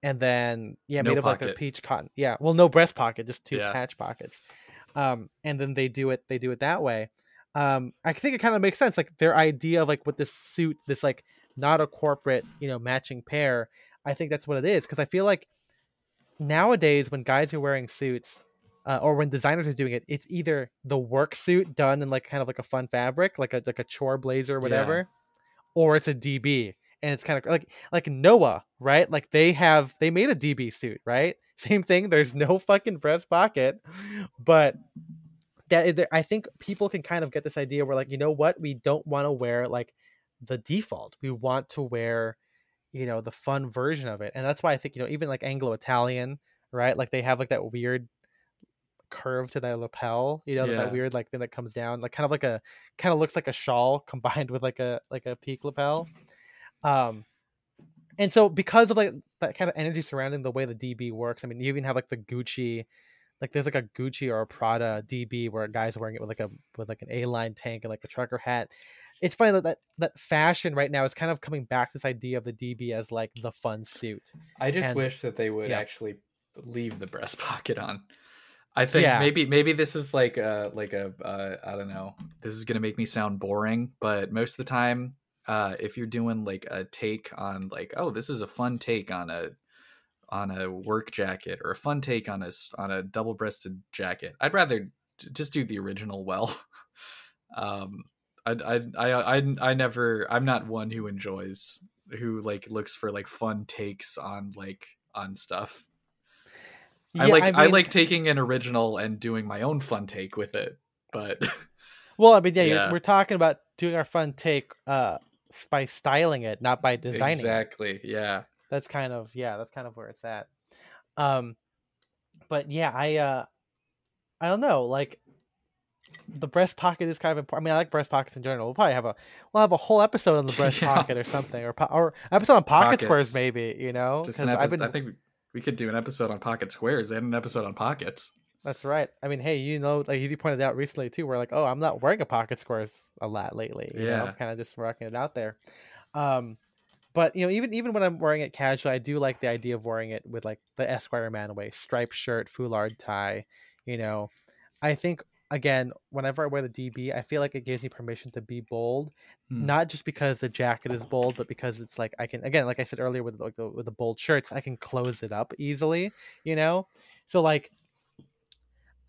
And then yeah, No made of like a peach cotton. Yeah, well, no breast pocket, just two Yeah. patch pockets. Um, and then they do it. They do it that way. Um, I think it kind of makes sense. Like their idea of like with this suit, this like not a corporate, you know, matching pair. I think that's what it is because I feel like nowadays when guys are wearing suits, uh, or when designers are doing it, it's either the work suit done in like kind of like a fun fabric, like a like a chore blazer or whatever, or it's a DB. And it's kind of like like Noah, right? Like they have they made a DB suit, right? Same thing. There's no fucking breast pocket, but that that- I think people can kind of get this idea where like you know what we don't want to wear like the default. We want to wear you know the fun version of it, and that's why I think you know even like Anglo Italian, right? Like they have like that weird curve to their lapel, you know, Yeah. that weird like thing that comes down, like kind of like a kind of looks like a shawl combined with like a like a peak lapel. Um, and so because of like that kind of energy surrounding the way the DB works, I mean, you even have like the Gucci, like there's like a Gucci or a Prada DB where a guy's wearing it with like a with like an A line tank and like a trucker hat. It's funny that, that that fashion right now is kind of coming back this idea of the DB as like the fun suit. I just And- wish that they would yeah. actually leave the breast pocket on. I think Yeah. maybe maybe this is like a like a uh, I don't know. This is gonna make me sound boring, but most of the time, uh, if you're doing like a take on like oh this is a fun take on a on a work jacket or a fun take on a on a double breasted jacket, I'd rather j- just do the original well. um, I I I I I never I'm not one who enjoys who like looks for like fun takes on like on stuff. I like I, mean- like taking an original and doing my own fun take with it. But Well, I mean, yeah, Yeah. we're talking about doing our fun take uh by styling it, not by designing it. exactly, yeah. That's kind of yeah, that's kind of where it's at. Um but yeah, I uh I don't know, like the breast pocket is kind of important. I mean, I like breast pockets in general. We'll probably have a we'll have a whole episode on the breast Yeah. pocket or something, or po- or episode on pocket squares Pockets. maybe. You know, Just an 'Cause I've episode. been- I think we could do an episode on pocket squares and an episode on pockets. That's right. I mean, hey, you know, like you pointed out recently too, we're like, oh, I'm not wearing a pocket squares a lot lately. You know, Yeah. kind of just rocking it out there. Um, but you know, even even when I'm wearing it casually, I do like the idea of wearing it with like the Esquire man way, striped shirt, foulard tie. You know, I think again, whenever I wear the DB, I feel like it gives me permission to be bold, Hmm. not just because the jacket is bold, but because it's like I can again, like I said earlier with like the, with the bold shirts, I can close it up easily. You know, so like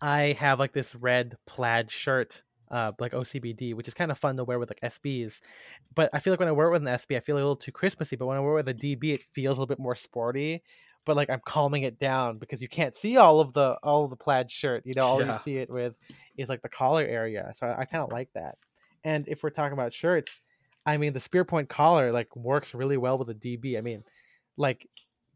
I have like this red plaid shirt, uh, like OCBD, which is kind of fun to wear with like SBs. But I feel like when I wear it with an SB, I feel a little too Christmassy. But when I wear it with a DB, it feels a little bit more sporty. But like I'm calming it down because you can't see all of the all of the plaid shirt. You know, all Yeah. you see it with is like the collar area. So I, I kind of like that. And if we're talking about shirts, I mean the spear point collar like works really well with a DB. I mean, like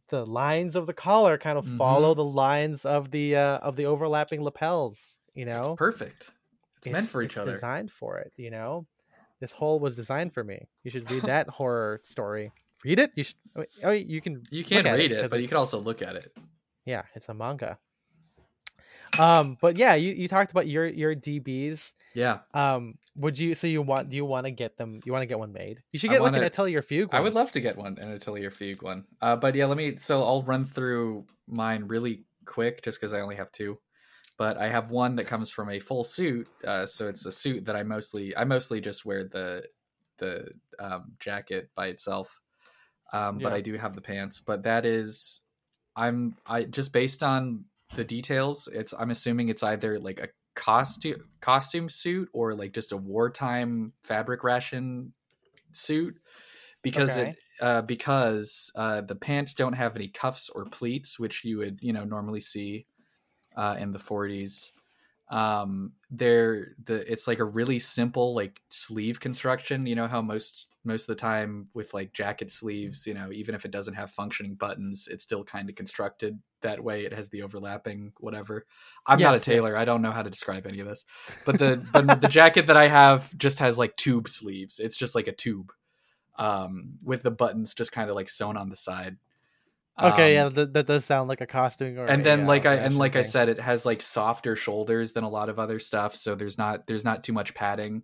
the lines of the collar kind of follow the lines of the uh, of the overlapping lapels. You know, It's perfect. It's, meant for each it's other. Designed for it, you know. This hole was designed for me. You should read that horror story. Read it. You should. Oh, you can. You can read it but you can also look at it. yeah, it's a manga. Um, but yeah, you, you talked about your your DBs. Yeah, Um, would you so you want do you want to get them? You want to get one made? You should get like wanna- an Atelier Fugue. I would love to get one, an Atelier Fugue one. Uh, but yeah, let me. So I'll run through mine really quick, just because I only have two. But I have one that comes from a full suit. Uh, so it's a suit that I mostly, I mostly just wear the the um, jacket by itself. Um, But Yeah. I do have the pants. But that is, I'm I just based on the details. It's I'm assuming it's either like a costume costume suit or like just a wartime fabric ration suit because Okay. it uh, because uh, the pants don't have any cuffs or pleats, which you would you know normally see uh, in the 40s. Um, they're the it's like a really simple like sleeve construction. You know how most most of the time with like jacket sleeves, you know, even if it doesn't have functioning buttons, it's still kind of constructed that way. It has the overlapping whatever. I'm not a Yes, yes. tailor. I don't know how to describe any of this. But the but the jacket that I have just has like tube sleeves. It's just like a tube um, with the buttons just kind of like sewn on the side. Okay, Um, yeah, that, that does sound like a costume. Or and a, then like I and like I said, it has like softer shoulders than a lot of other stuff, so there's not there's not too much padding.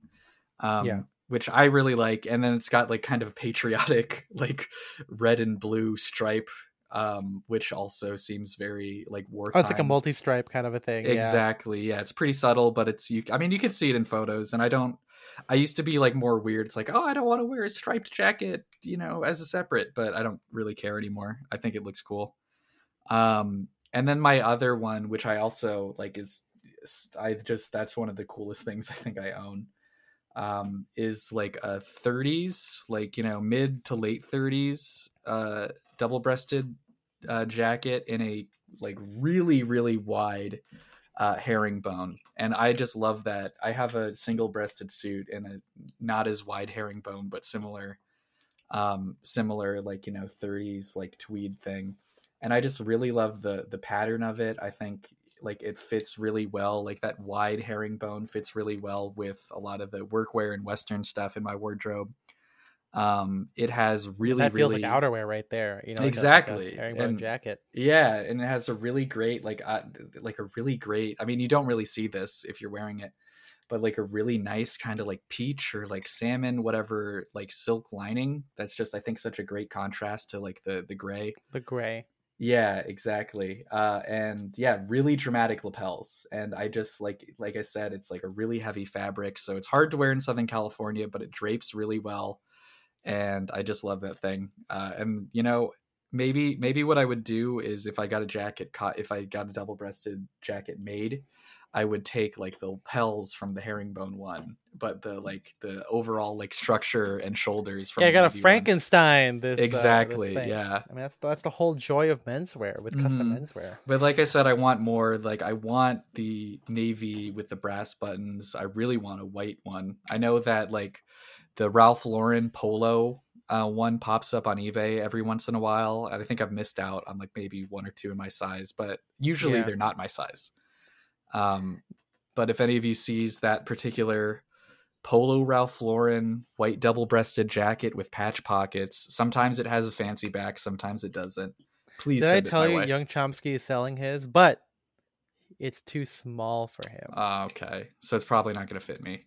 Um, Yeah. Which I really like, and then it's got like kind of a patriotic like red and blue stripe, um, which also seems very like wartime. oh, it's like a multi-stripe kind of a thing. Yeah. Exactly. Yeah, it's pretty subtle, but it's you. I mean, you can see it in photos, and I don't. I used to be like more weird. It's like, oh, I don't want to wear a striped jacket, you know, as a separate, but I don't really care anymore. I think it looks cool. Um, and then my other one, which I also like, is I just that's one of the coolest things I think I own. Um, is like a 30s, like you know, mid to late 30s, uh, double-breasted uh, jacket in a like really really wide uh, herringbone, and I just love that. I have a single-breasted suit in a not as wide herringbone, but similar, um, similar like you know 30s like tweed thing, and I just really love the the pattern of it. I think like it fits really well. Like that wide herringbone fits really well with a lot of the workwear and western stuff in my wardrobe. Um, it has really that feels really like outerwear right there. You know, like a- like a Exactly, herringbone and- jacket. yeah, and it has a really great like uh, like a really great. I mean, you don't really see this if you're wearing it, but like a really nice kind of like peach or like salmon, whatever, like silk lining. That's just I think such a great contrast to like the the gray. The gray. Yeah, exactly. Uh, and yeah, really dramatic lapels. And I just like like I said, it's like a really heavy fabric, so it's hard to wear in Southern California, but it drapes really well. And I just love that thing. Uh, and you know, maybe maybe what I would do is if I got a jacket, if I got a double breasted jacket made, I would take like the lapels from the herringbone one, but the like the overall like structure and shoulders from Yeah, I got a. Frankenstein. This uh, this Exactly. yeah. I mean, that's that's the whole joy of menswear with custom Mhm. menswear. But like I said, I want more. Like I want the navy with the brass buttons. I really want a white one. I know that like the Ralph Lauren polo uh, one pops up on eBay every once in a while, and I think I've missed out on like maybe one or two in my size. But usually Yeah. they're not my size. Um, but if any of you sees that particular polo Ralph Lauren white double-breasted jacket with patch pockets, sometimes it has a fancy back, sometimes it doesn't. Please Did I tell you way. Young Chomsky is selling his, but it's too small for him. Oh, okay. So it's probably not going to fit me.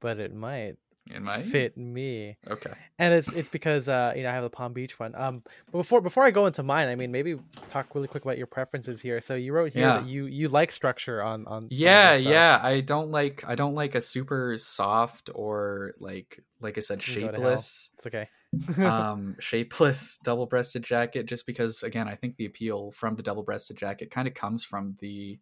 but it might In my fit me. Okay. and it's it's because uh you know I have the Palm Beach one. Um, but before before I go into mine, I mean maybe talk really quick about your preferences here. So you wrote here Yeah. that you you like structure on on Yeah, yeah. I don't like I don't like a super soft or like like I said You can go to hell. shapeless It's okay. um shapeless double-breasted jacket just because again I think the appeal from the double-breasted jacket kind of comes from the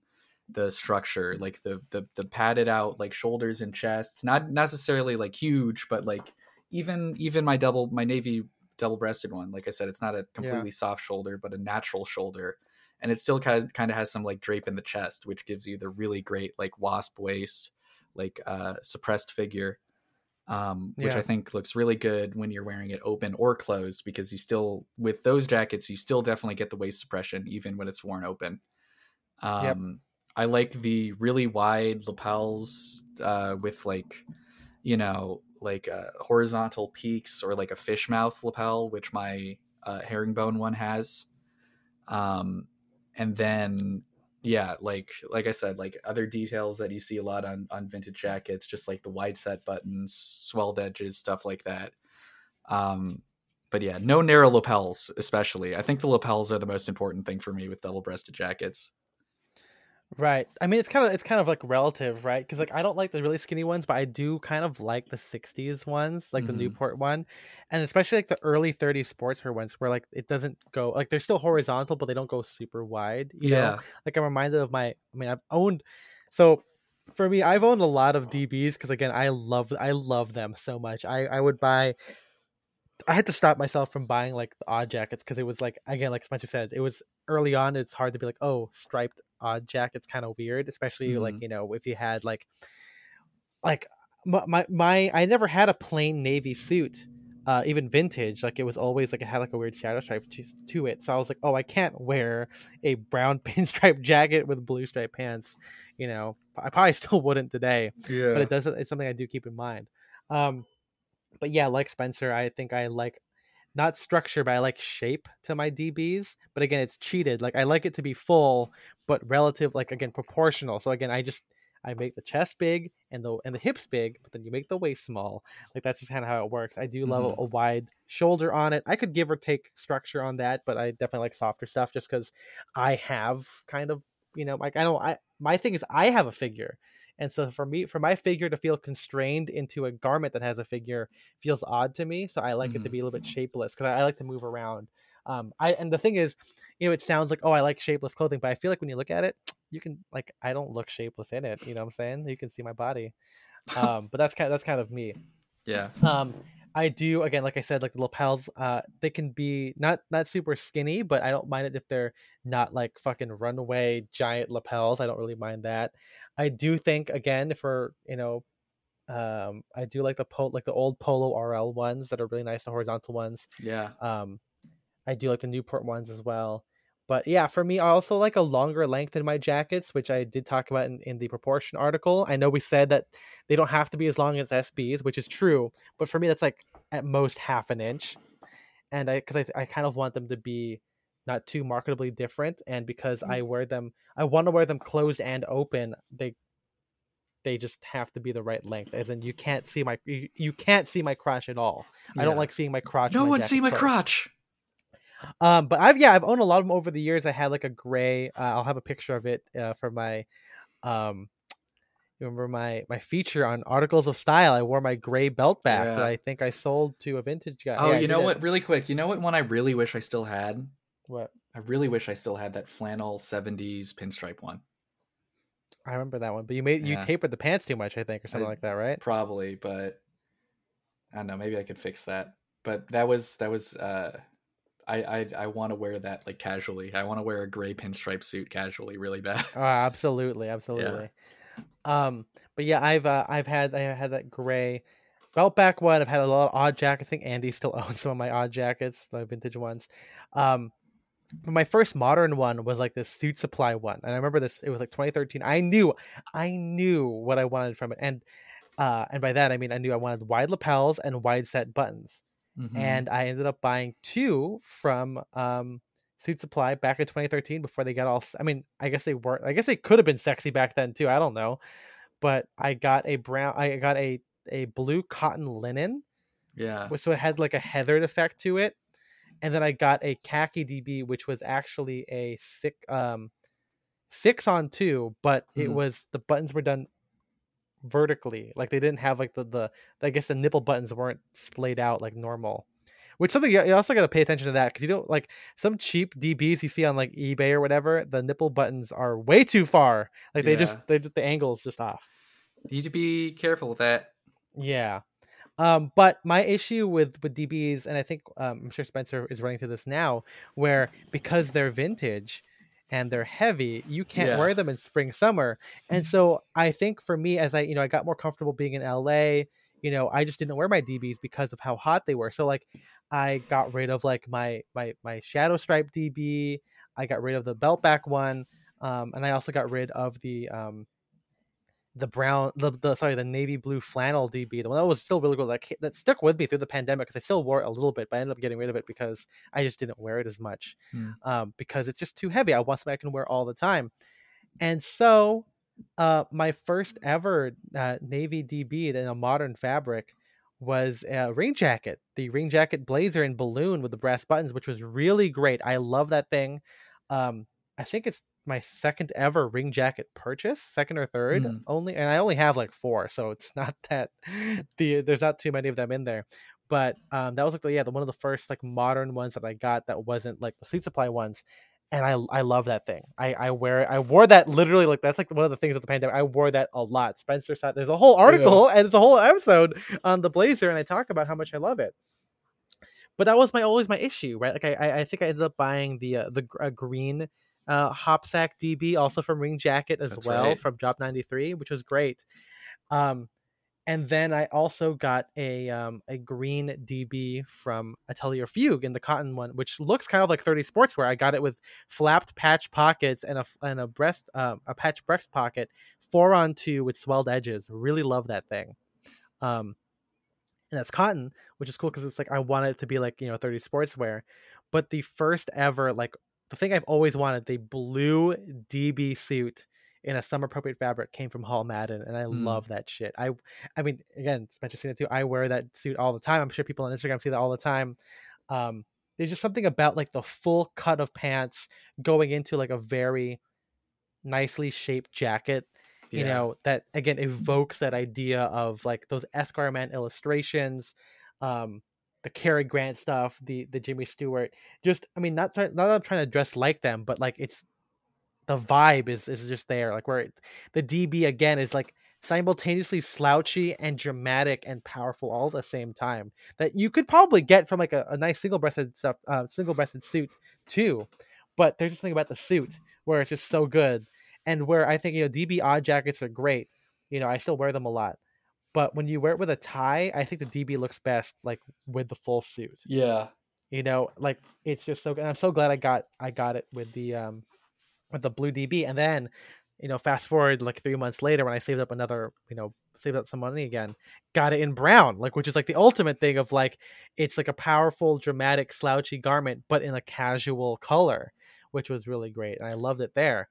the structure like the the the padded out like shoulders and chest not necessarily like huge but like even even my double my navy double-breasted one like I said it's not a completely soft shoulder but a natural shoulder and it still kind of, kind of has some like drape in the chest which gives you the really great like wasp waist like uh suppressed figure um, which Yeah. I think looks really good when you're wearing it open or closed because you still with those jackets you still definitely get the waist suppression even when it's worn open. Um, I like the really wide lapels uh, with like you know like uh, horizontal peaks or like a fish mouth lapel, which my uh, herringbone one has. Um, and then yeah like like i said like other details that you see a lot on on vintage jackets just like the wide set buttons swelled edges stuff like that. Um but yeah no narrow lapels especially. I think the lapels are the most important thing for me with double breasted jackets Right. I mean, it's kind of it's kind of like relative, right? Because like I don't like the really skinny ones, but I do kind of like the '60s ones, like the Mhm. Newport one, and especially like the early '30s sportswear ones, where like it doesn't go like they're still horizontal, but they don't go super wide. You know, yeah like I'm reminded of my. I mean, I've owned so. For me, I've owned a lot of DBs because again, I love I love them so much. I I would buy I had to stop myself from buying like the odd jackets because it was like again, like Spencer said, it was early on. It's hard to be like, oh, striped odd jacket's kind of weird, especially like Mhm. you know if you had like like my, my my I never had a plain navy suit, uh, even vintage. Like it was always like it had like a weird shadow stripe to, to it. So I was like, oh, I can't wear a brown pinstripe jacket with blue striped pants. You know, I probably still wouldn't today yeah but it doesn't it's something i do keep in mind um but yeah like spencer i think i like not structure but i like shape to my dbs but again it's cheated like i like it to be full but relative like again proportional so again i just i make the chest big and the and the hips big but then you make the waist small like that's just kind of how it works i do love Mhm. a, a wide shoulder on it i could give or take structure on that but i definitely like softer stuff just because i have kind of you know like i don't i my thing is i have a figure and so for me, for my figure to feel constrained into a garment that has a figure feels odd to me. So I like it to Mhm. be a little bit shapeless because I, I like to move around. Um, I and the thing is, you know, it sounds like oh I like shapeless clothing, but I feel like when you look at it, you can like I don't look shapeless in it. You know what I'm saying? You can see my body. Um, but that's kind that's kind of me. yeah Um, I do again, like I said, like the lapels. Uh, they can be not not super skinny, but I don't mind it if they're not like fucking runaway giant lapels. I don't really mind that. I do think again, for you know, um, I do like the pol like the old Polo RL ones that are really nice, the horizontal ones. yeah Um, I do like the Newport ones as well. But yeah, for me, I also like a longer length in my jackets, which I did talk about in, in the proportion article. I know we said that they don't have to be as long as SBs, which is true. But for me, that's like at most half an inch. And I, because I, I kind of want them to be not too marketably different. And because mm. I wear them, I want to wear them closed and open. They, they just have to be the right length. As in, you can't see my, you, you can't see my crotch at all. I don't like seeing my crotch. no one see my closed. crotch Um, but I've yeah, I've owned a lot of them over the years. I had like a gray. Uh, I'll have a picture of it uh, for my. Um, you remember my my feature on articles of style? I wore my gray belt back that I think I sold to a vintage guy. oh Yeah, you know it. what really quick you know what one i really wish i still had What i really wish i still had that flannel 70s pinstripe one I remember that one, but you made you tapered the pants too much, I think, or something I- like that, right? probably but i don't know maybe i could fix that but that was that was uh i i, I want to wear that like casually i want to wear a gray pinstripe suit casually really bad Oh, absolutely, absolutely. Um, but yeah, I've uh, I've had I had that gray belt back one. I've had a lot of odd jackets. I think Andy still owns some of my odd jackets, the vintage ones. Um, but my first modern one was like this suit supply one, and I remember this. It was like 2013. I knew, I knew what I wanted from it, and uh, and by that I mean I knew I wanted wide lapels and wide set buttons Mhm. and I ended up buying two from um, Suit Supply back in 2013 before they got all. I mean, I guess they weren't. I guess they could have been sexy back then too. I don't know, but I got a brown. I got a a blue cotton linen, yeah so it had like a heathered effect to it, and then I got a khaki DB, which was actually a six um six on two, but it Mhm. was the buttons were done vertically like they didn't have like the the i guess the nipple buttons weren't splayed out like normal which something you also got to pay attention to that because you don't like some cheap dbs you see on like ebay or whatever the nipple buttons are way too far like they just they just the angle is just off. You need to be careful with that. Yeah um but my issue with with dbs and i think um, i'm sure spencer is running to this now where because they're vintage and they're heavy you can't Yeah. wear them in spring summer. And so i think for me as i you know i got more comfortable being in la you know i just didn't wear my dbs because of how hot they were. So like i got rid of like my my my shadow stripe db i got rid of the belt back one um and i also got rid of the um the brown the, the sorry the navy blue flannel DB the one that was still really good that that stuck with me through the pandemic because I still wore it a little bit but I ended up getting rid of it because I just didn't wear it as much Hmm. um, because it's just too heavy. I want something I can wear all the time, and so uh, my first ever uh, navy DB in a modern fabric was a ring jacket, the ring jacket blazer in balloon with the brass buttons, which was really great. I love that thing. Um, I think it's my second ever ring jacket purchase, second or third Mm. only, and I only have like four, so it's not that the there's not too many of them in there. But um, that was like the yeah the one of the first like modern ones that I got that wasn't like the Sleep Supply ones, and I I love that thing. I I wear it. I wore that literally like that's like one of the things of the pandemic. I wore that a lot. Spencer said there's a whole article and it's a whole episode on the blazer, and I talk about how much I love it. But that was my always my issue, right? Like I I, think I ended up buying the uh, the gr- uh, green uh Hopsack DB also from Ring Jacket as That's well right. from Job 93, which was great. Um and then I also got a um, a green DB from Atelier Fugue in the cotton one, which looks kind of like 30 Sportswear. I got it with flapped patch pockets and a and a breast uh, a patch breast pocket, four on two with swelled edges. Really love that thing. Um, and that's cotton, which is cool because it's like I want it to be like you know 30 Sportswear, but the first ever like the thing I've always wanted the blue DB suit in a summer appropriate fabric came from Hall Madden, and I Hmm. love that shit. I, I mean, again, Spencer seen it too. I wear that suit all the time. I'm sure people on Instagram see that all the time. Um, there's just something about like the full cut of pants going into like a very nicely shaped jacket. You Yeah. know that again evokes that idea of like those Escarment illustrations, um, the Cary Grant stuff, the the Jimmy Stewart. Just I mean, not try, not I'm trying to dress like them, but like it's the vibe is is just there. Like where it, the DB again is like simultaneously slouchy and dramatic and powerful all at the same time. That you could probably get from like a, a nice single breasted stuff, uh, single breasted suit too. But there's just something about the suit where it's just so good, and where I think you know DB odd jackets are great. You know, I still wear them a lot. But when you wear it with a tie, I think the DB looks best like with the full suit Yeah. you know like it's just so good i'm so glad i got i got it with the um with the blue db and then you know fast forward like three months later when i saved up another you know saved up some money again got it in brown like which is like the ultimate thing of like it's like a powerful dramatic slouchy garment but in a casual color which was really great and i loved it there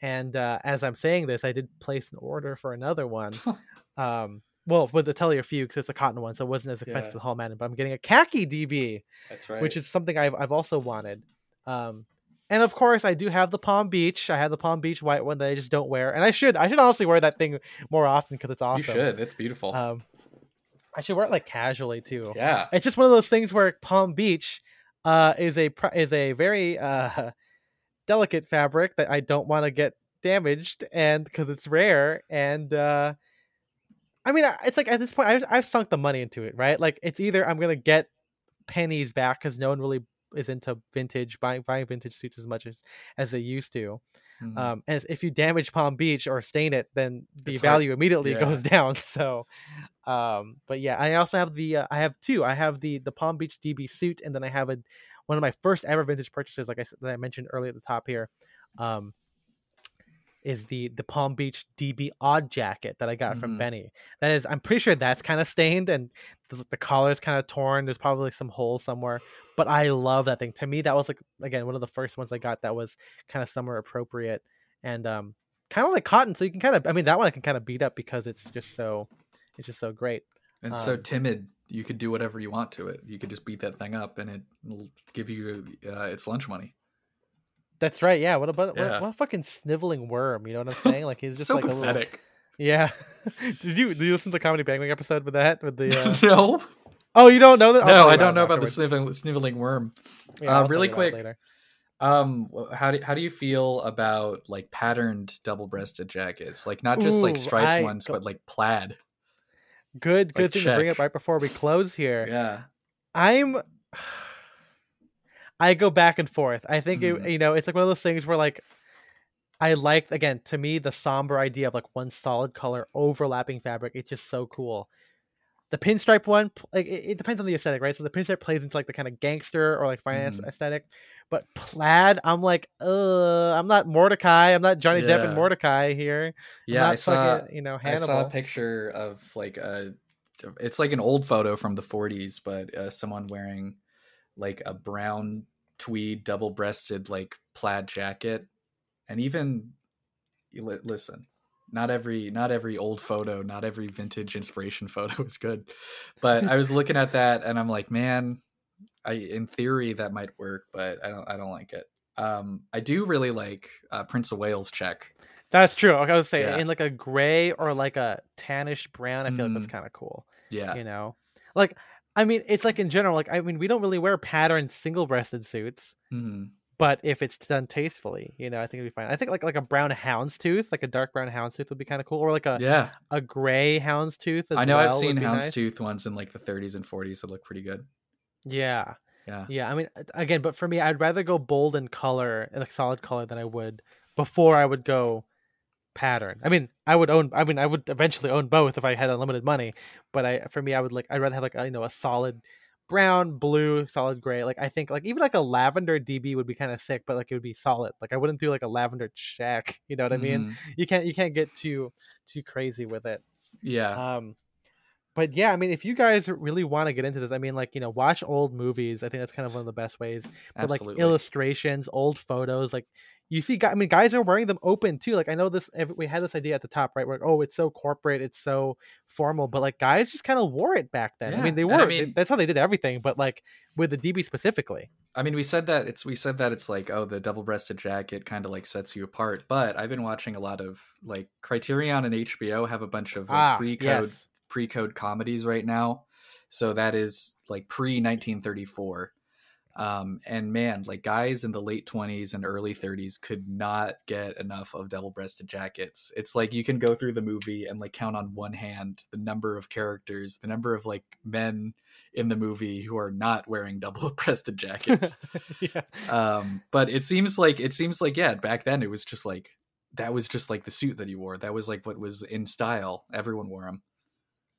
and uh as i'm saying this i did place an order for another one um well with the Atelier Fugue, 'cause it's a cotton one, so it wasn't as expensive Yeah. as Hall Madden, but I'm getting a khaki DB That's right. which is something I've I've also wanted. Um, and of course, I do have the Palm Beach. I have the Palm Beach white one that I just don't wear, and I should I should honestly wear that thing more often because it's awesome. You should. It's beautiful. Um, I should wear it like casually too. yeah. It's just one of those things where Palm Beach uh, is a is a very uh, delicate fabric that I don't want to get damaged, and because it's rare, and uh, I mean, it's like at this point, I've, I've sunk the money into it, right? Like, it's either I'm gonna get pennies back because no one really is into vintage buying buying vintage suits as much as as they used to. Mhm. Um, and if you damage Palm Beach or stain it, then the It's hard- value immediately yeah. goes down. So, um, but yeah, I also have the uh, I have two. I have the the Palm Beach DB suit, and then I have a one of my first ever vintage purchases, like I that I mentioned earlier at the top here. Um, is the the Palm Beach DB odd jacket that I got from Mhm. Benny. That is, I'm pretty sure that's kind of stained and the, the collar is kind of torn. There's probably some holes somewhere, but I love that thing. To me, that was like again one of the first ones I got that was kind of summer appropriate and um kind of like cotton. So you can kind of, I mean, that one I can kind of beat up because it's just so, it's just so great. and so um, timid, you could do whatever you want to it. You could just beat that thing up, and it will give you uh, its lunch money. That's right. Yeah. What about what, Yeah. what a fucking sniveling worm? You know what I'm saying? Like he's just so like a little. pathetic. Yeah. did you did you listen to the comedy bang Bang episode with that with the? Uh... no, oh, you don't know that? No, I don't know about the sniveling, sniveling worm. Yeah, uh, really quick. Um, how do how do you feel about like patterned double-breasted jackets? Like not just like striped I ones, go- but like plaid. Good, good like, thing to bring up right before we close here. Yeah. I'm I go back and forth. I think it, Mhm. you know, it's like one of those things where like I like again, to me the somber idea of like one solid color overlapping fabric, it's just so cool. the pinstripe one, like it, it depends on the aesthetic, right? So the pinstripe plays into like the kind of gangster or like finance Mhm. aesthetic, but plaid, I'm like, uh, I'm not Mordecai, I'm not Johnny Depp and Mordecai here. Yeah, I saw. fucking, you know I Hannibal. saw a picture of like a. It's like an old photo from the 40s, but uh, someone wearing like a brown tweed double-breasted like plaid jacket, and even li- listen. Not every not every old photo, not every vintage inspiration photo is good. But I was looking at that and I'm like, man, I in theory that might work, but I don't I don't like it. Um, I do really like uh, Prince of Wales check. That's true. I was saying, Yeah. in like a gray or like a tannish brown, I feel like that's Mhm. kind of cool. Yeah, You know, like I mean, it's like in general, like I mean, we don't really wear patterned single-breasted suits, hmm but if it's done tastefully, you know, I think it'd be fine. I think like like a brown houndstooth, like a dark brown houndstooth, would be kind of cool, or like a yeah. a gray houndstooth. As I know well I've seen be nice. houndstooth ones in like the 30s and 40s that look pretty good. Yeah, Yeah, yeah. I mean, uh, again, but for me, I'd rather go bold in color, like solid color, than I would before I would go pattern. I mean, I would own. I mean, I would eventually own both if I had unlimited money. But I, for me, I would like. I'd rather have like a, you know a solid brown, blue, solid gray. Like I think like even like a lavender DB would be kind of sick, but like it would be solid. Like I wouldn't do like a lavender check. You know what I mean? Mhm. You can't you can't get too too crazy with it. Yeah, Um, but yeah, I mean, if you guys really want to get into this, I mean, like you know, watch old movies. I think that's kind of one of the best ways. But like illustrations, old photos, like you see, I mean, guys are wearing them open too. Like I know this, we had this idea at the top, right? Where oh, it's so corporate, it's so formal, but like guys just kind of wore it back then. I mean, they were. I they- mean- that's how they did everything. But like with the DB specifically, I mean, we said that it's we said that it's like oh, the double-breasted jacket kind of like sets you apart. But I've been watching a lot of like Criterion and HBO have a bunch of like, ah, pre-code yes, pre-code comedies right now. So that is like pre 1934. Um, and man, like guys in the late 20s and early 30s could not get enough of double-breasted jackets. It's like you can go through the movie and like count on one hand the number of characters, the number of like men in the movie who are not wearing double-breasted jackets. yeah, um, but it seems like it seems like yeah, back then it was just like that was just like the suit that he wore. That was like what was in style. Everyone wore them.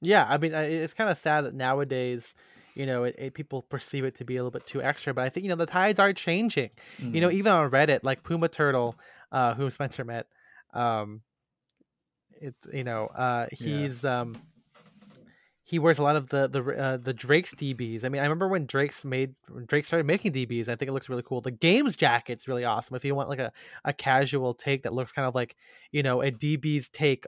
yeah. I mean, it's kind of sad that nowadays. You know, it, it, people perceive it to be a little bit too extra, but I think you know the tides are changing. Mm-hmm. you know even on reddit like puma turtle uh who spencer met um it's you know uh Yeah. he's um he wears a lot of the the uh, the Drake's DBs. I mean, I remember when Drake's made when Drake started making DBs. I think it looks really cool. The games jacket's really awesome. If you want like a, a casual take that looks kind of like you know a DB's take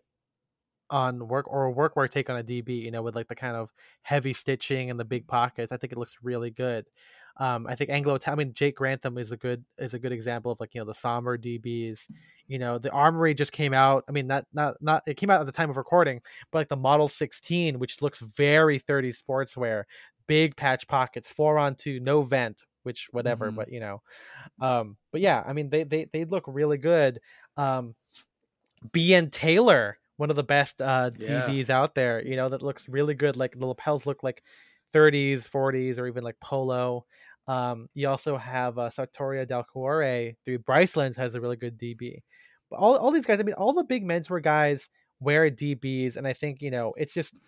on work or a workwear take on a DB, you know, with like the kind of heavy stitching and the big pockets. I think it looks really good. Um, I think Anglo. I mean, Jake Grantham is a good is a good example of like you know the somber DBs. You know, the Armoury just came out. I mean, not not not it came out at the time of recording, but like the Model 16, which looks very 30 sportswear, big patch pockets, four on two, no vent, which whatever. Mhm. But you know, um, but yeah, I mean they they they look really good. Um, and Taylor, one of the best uh, Yeah. DBs out there. You know that looks really good. Like the lapels look like 30s, 40s, or even like polo. Um, you also have uh, Sartoria Dal Cuore through Brycelands has a really good DB. But all, all these guys, I mean, all the big menswear guys wear DBs, and I think you know it's just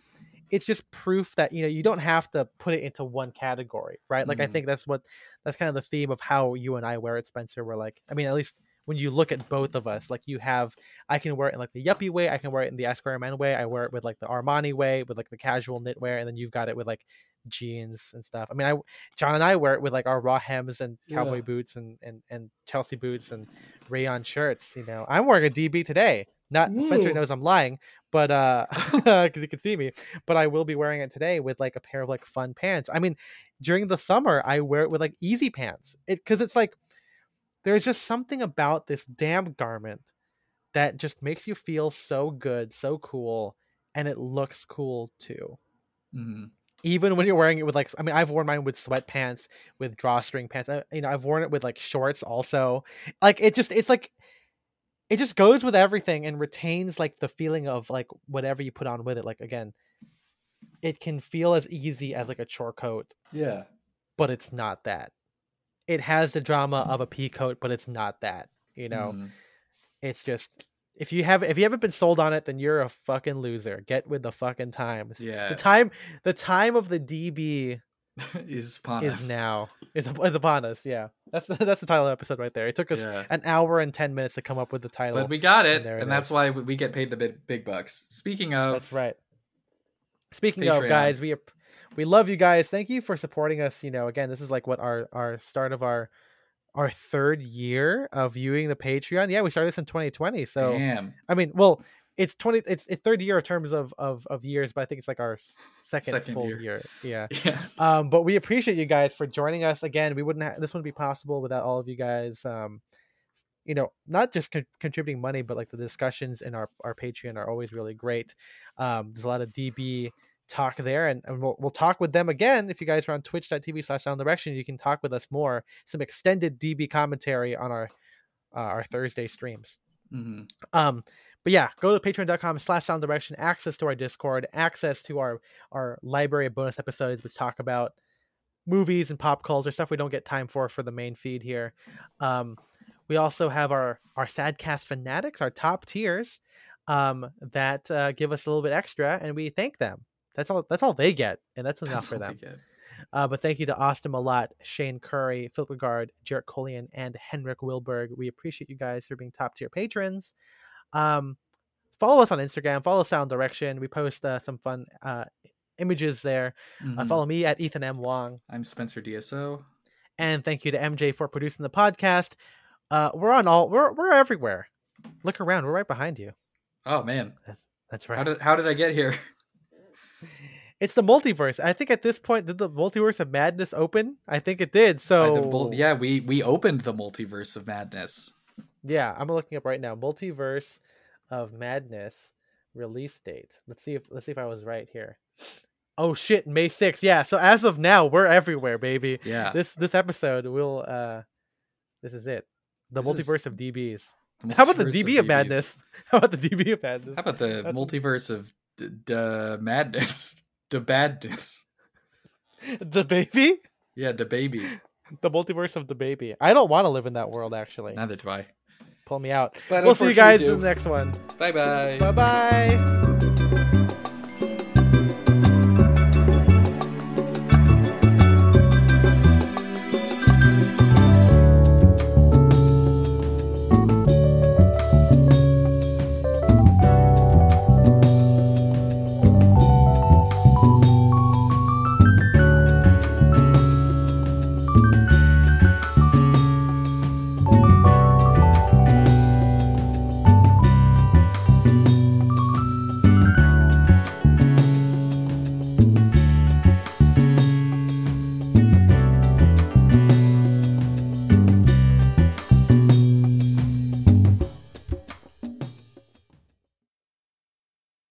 it's just proof that you know you don't have to put it into one category, right? Like I Mhm. think that's what that's kind of the theme of how you and I wear it, Spencer. We're like, I mean, at least when you look at both of us, like you have, I can wear it in like the yuppie way, I can wear it in the Esquire Man way, I wear it with like the Armani way, with like the casual knitwear, and then you've got it with like jeans and stuff. I mean, I John and I wear it with like our raw hems and cowboy Yeah. boots and and and Chelsea boots and rayon shirts. You know, I'm wearing a DB today. Not Spencer Ooh. knows I'm lying, but uh, because you can see me. But I will be wearing it today with like a pair of like fun pants. I mean, during the summer, I wear it with like easy pants. It because it's like there's just something about this damn garment that just makes you feel so good, so cool, and it looks cool too. Mhm. Even when you're wearing it with like, I mean, I've worn mine with sweatpants, with drawstring pants. I, you know, I've worn it with like shorts also. Like it just, it's like, it just goes with everything and retains like the feeling of like whatever you put on with it. Like again, it can feel as easy as like a chore coat, Yeah. but it's not that. It has the drama of a pea coat, but it's not that. You know, Mhm. it's just if you have if you haven't been sold on it, then you're a fucking loser. Get with the fucking times. Yeah. The time the time of the DB is upon is us. now. Is, is upon us. Yeah, that's the, that's the title of the episode right there. It took us Yeah. an hour and ten minutes to come up with the title. But we got it, and there and, that's why we get paid the big, big bucks. Speaking of, That's right. Speaking of guys, we ap- we love you guys. Thank you for supporting us. You know, again, this is like what our our start of our our third year of viewing the Patreon. Yeah, we started this in 2020. So Damn, I mean, well, it's 20 it's it's third year in terms of of of years, but I think it's like our second, Second full year. year. Yeah. yes, Um, but we appreciate you guys for joining us again. We wouldn't ha- this wouldn't be possible without all of you guys. Um, you know, not just con- contributing money, but like the discussions in our our Patreon are always really great. Um, there's a lot of DB talk there, and, and we'll we'll talk with them again. If you guys are on Twitch.tv slash Down Direction, you can talk with us more. Some extended DB commentary on our uh, our Thursday streams. Mhm. Um, but yeah, go to patreon.com slash down direction, access to our Discord, access to our our library of bonus episodes which talk about movies and pop culture stuff we don't get time for for the main feed here. Um, we also have our our Sadcast fanatics, our top tiers, um, that uh, give us a little bit extra, and we thank them. That's all. That's all they get, and that's enough That's for them. Uh, but thank you to Austin Malott, Shane Curry, Philip Regard, Jarrett Colian, and Henrik Wilberg. We appreciate you guys for being top tier patrons. Um, follow us on Instagram. Follow Sound Direction. We post uh, some fun uh, images there. Uh, Mhm. follow me at Ethan M. Wong. I'm Spencer DSO. And thank you to MJ for producing the podcast. Uh, we're on all. We're we're everywhere. Look around. We're right behind you. Oh man, That's how right. did how did I get here? It's the multiverse. I think at this point, did the multiverse of madness open? I think it did. Uh, So the yeah, we we opened the multiverse of madness. Yeah, I'm looking up right now. Multiverse of Madness release date. Let's see if let's see if I was right here. Oh shit, May 6th. Yeah, so as of now, we're everywhere, baby. Yeah, This this episode will uh this is it. The This is multiverse of DBs. How about the DB of, DBs. Madness? How about the DB of Madness? How about the That's- multiverse of d- d- madness, the badness? The baby? Yeah, the baby. The multiverse of the baby. I don't want to live in that world actually. Neither do I. Pull me out. But We'll see you guys in the next one. Bye bye. Bye bye.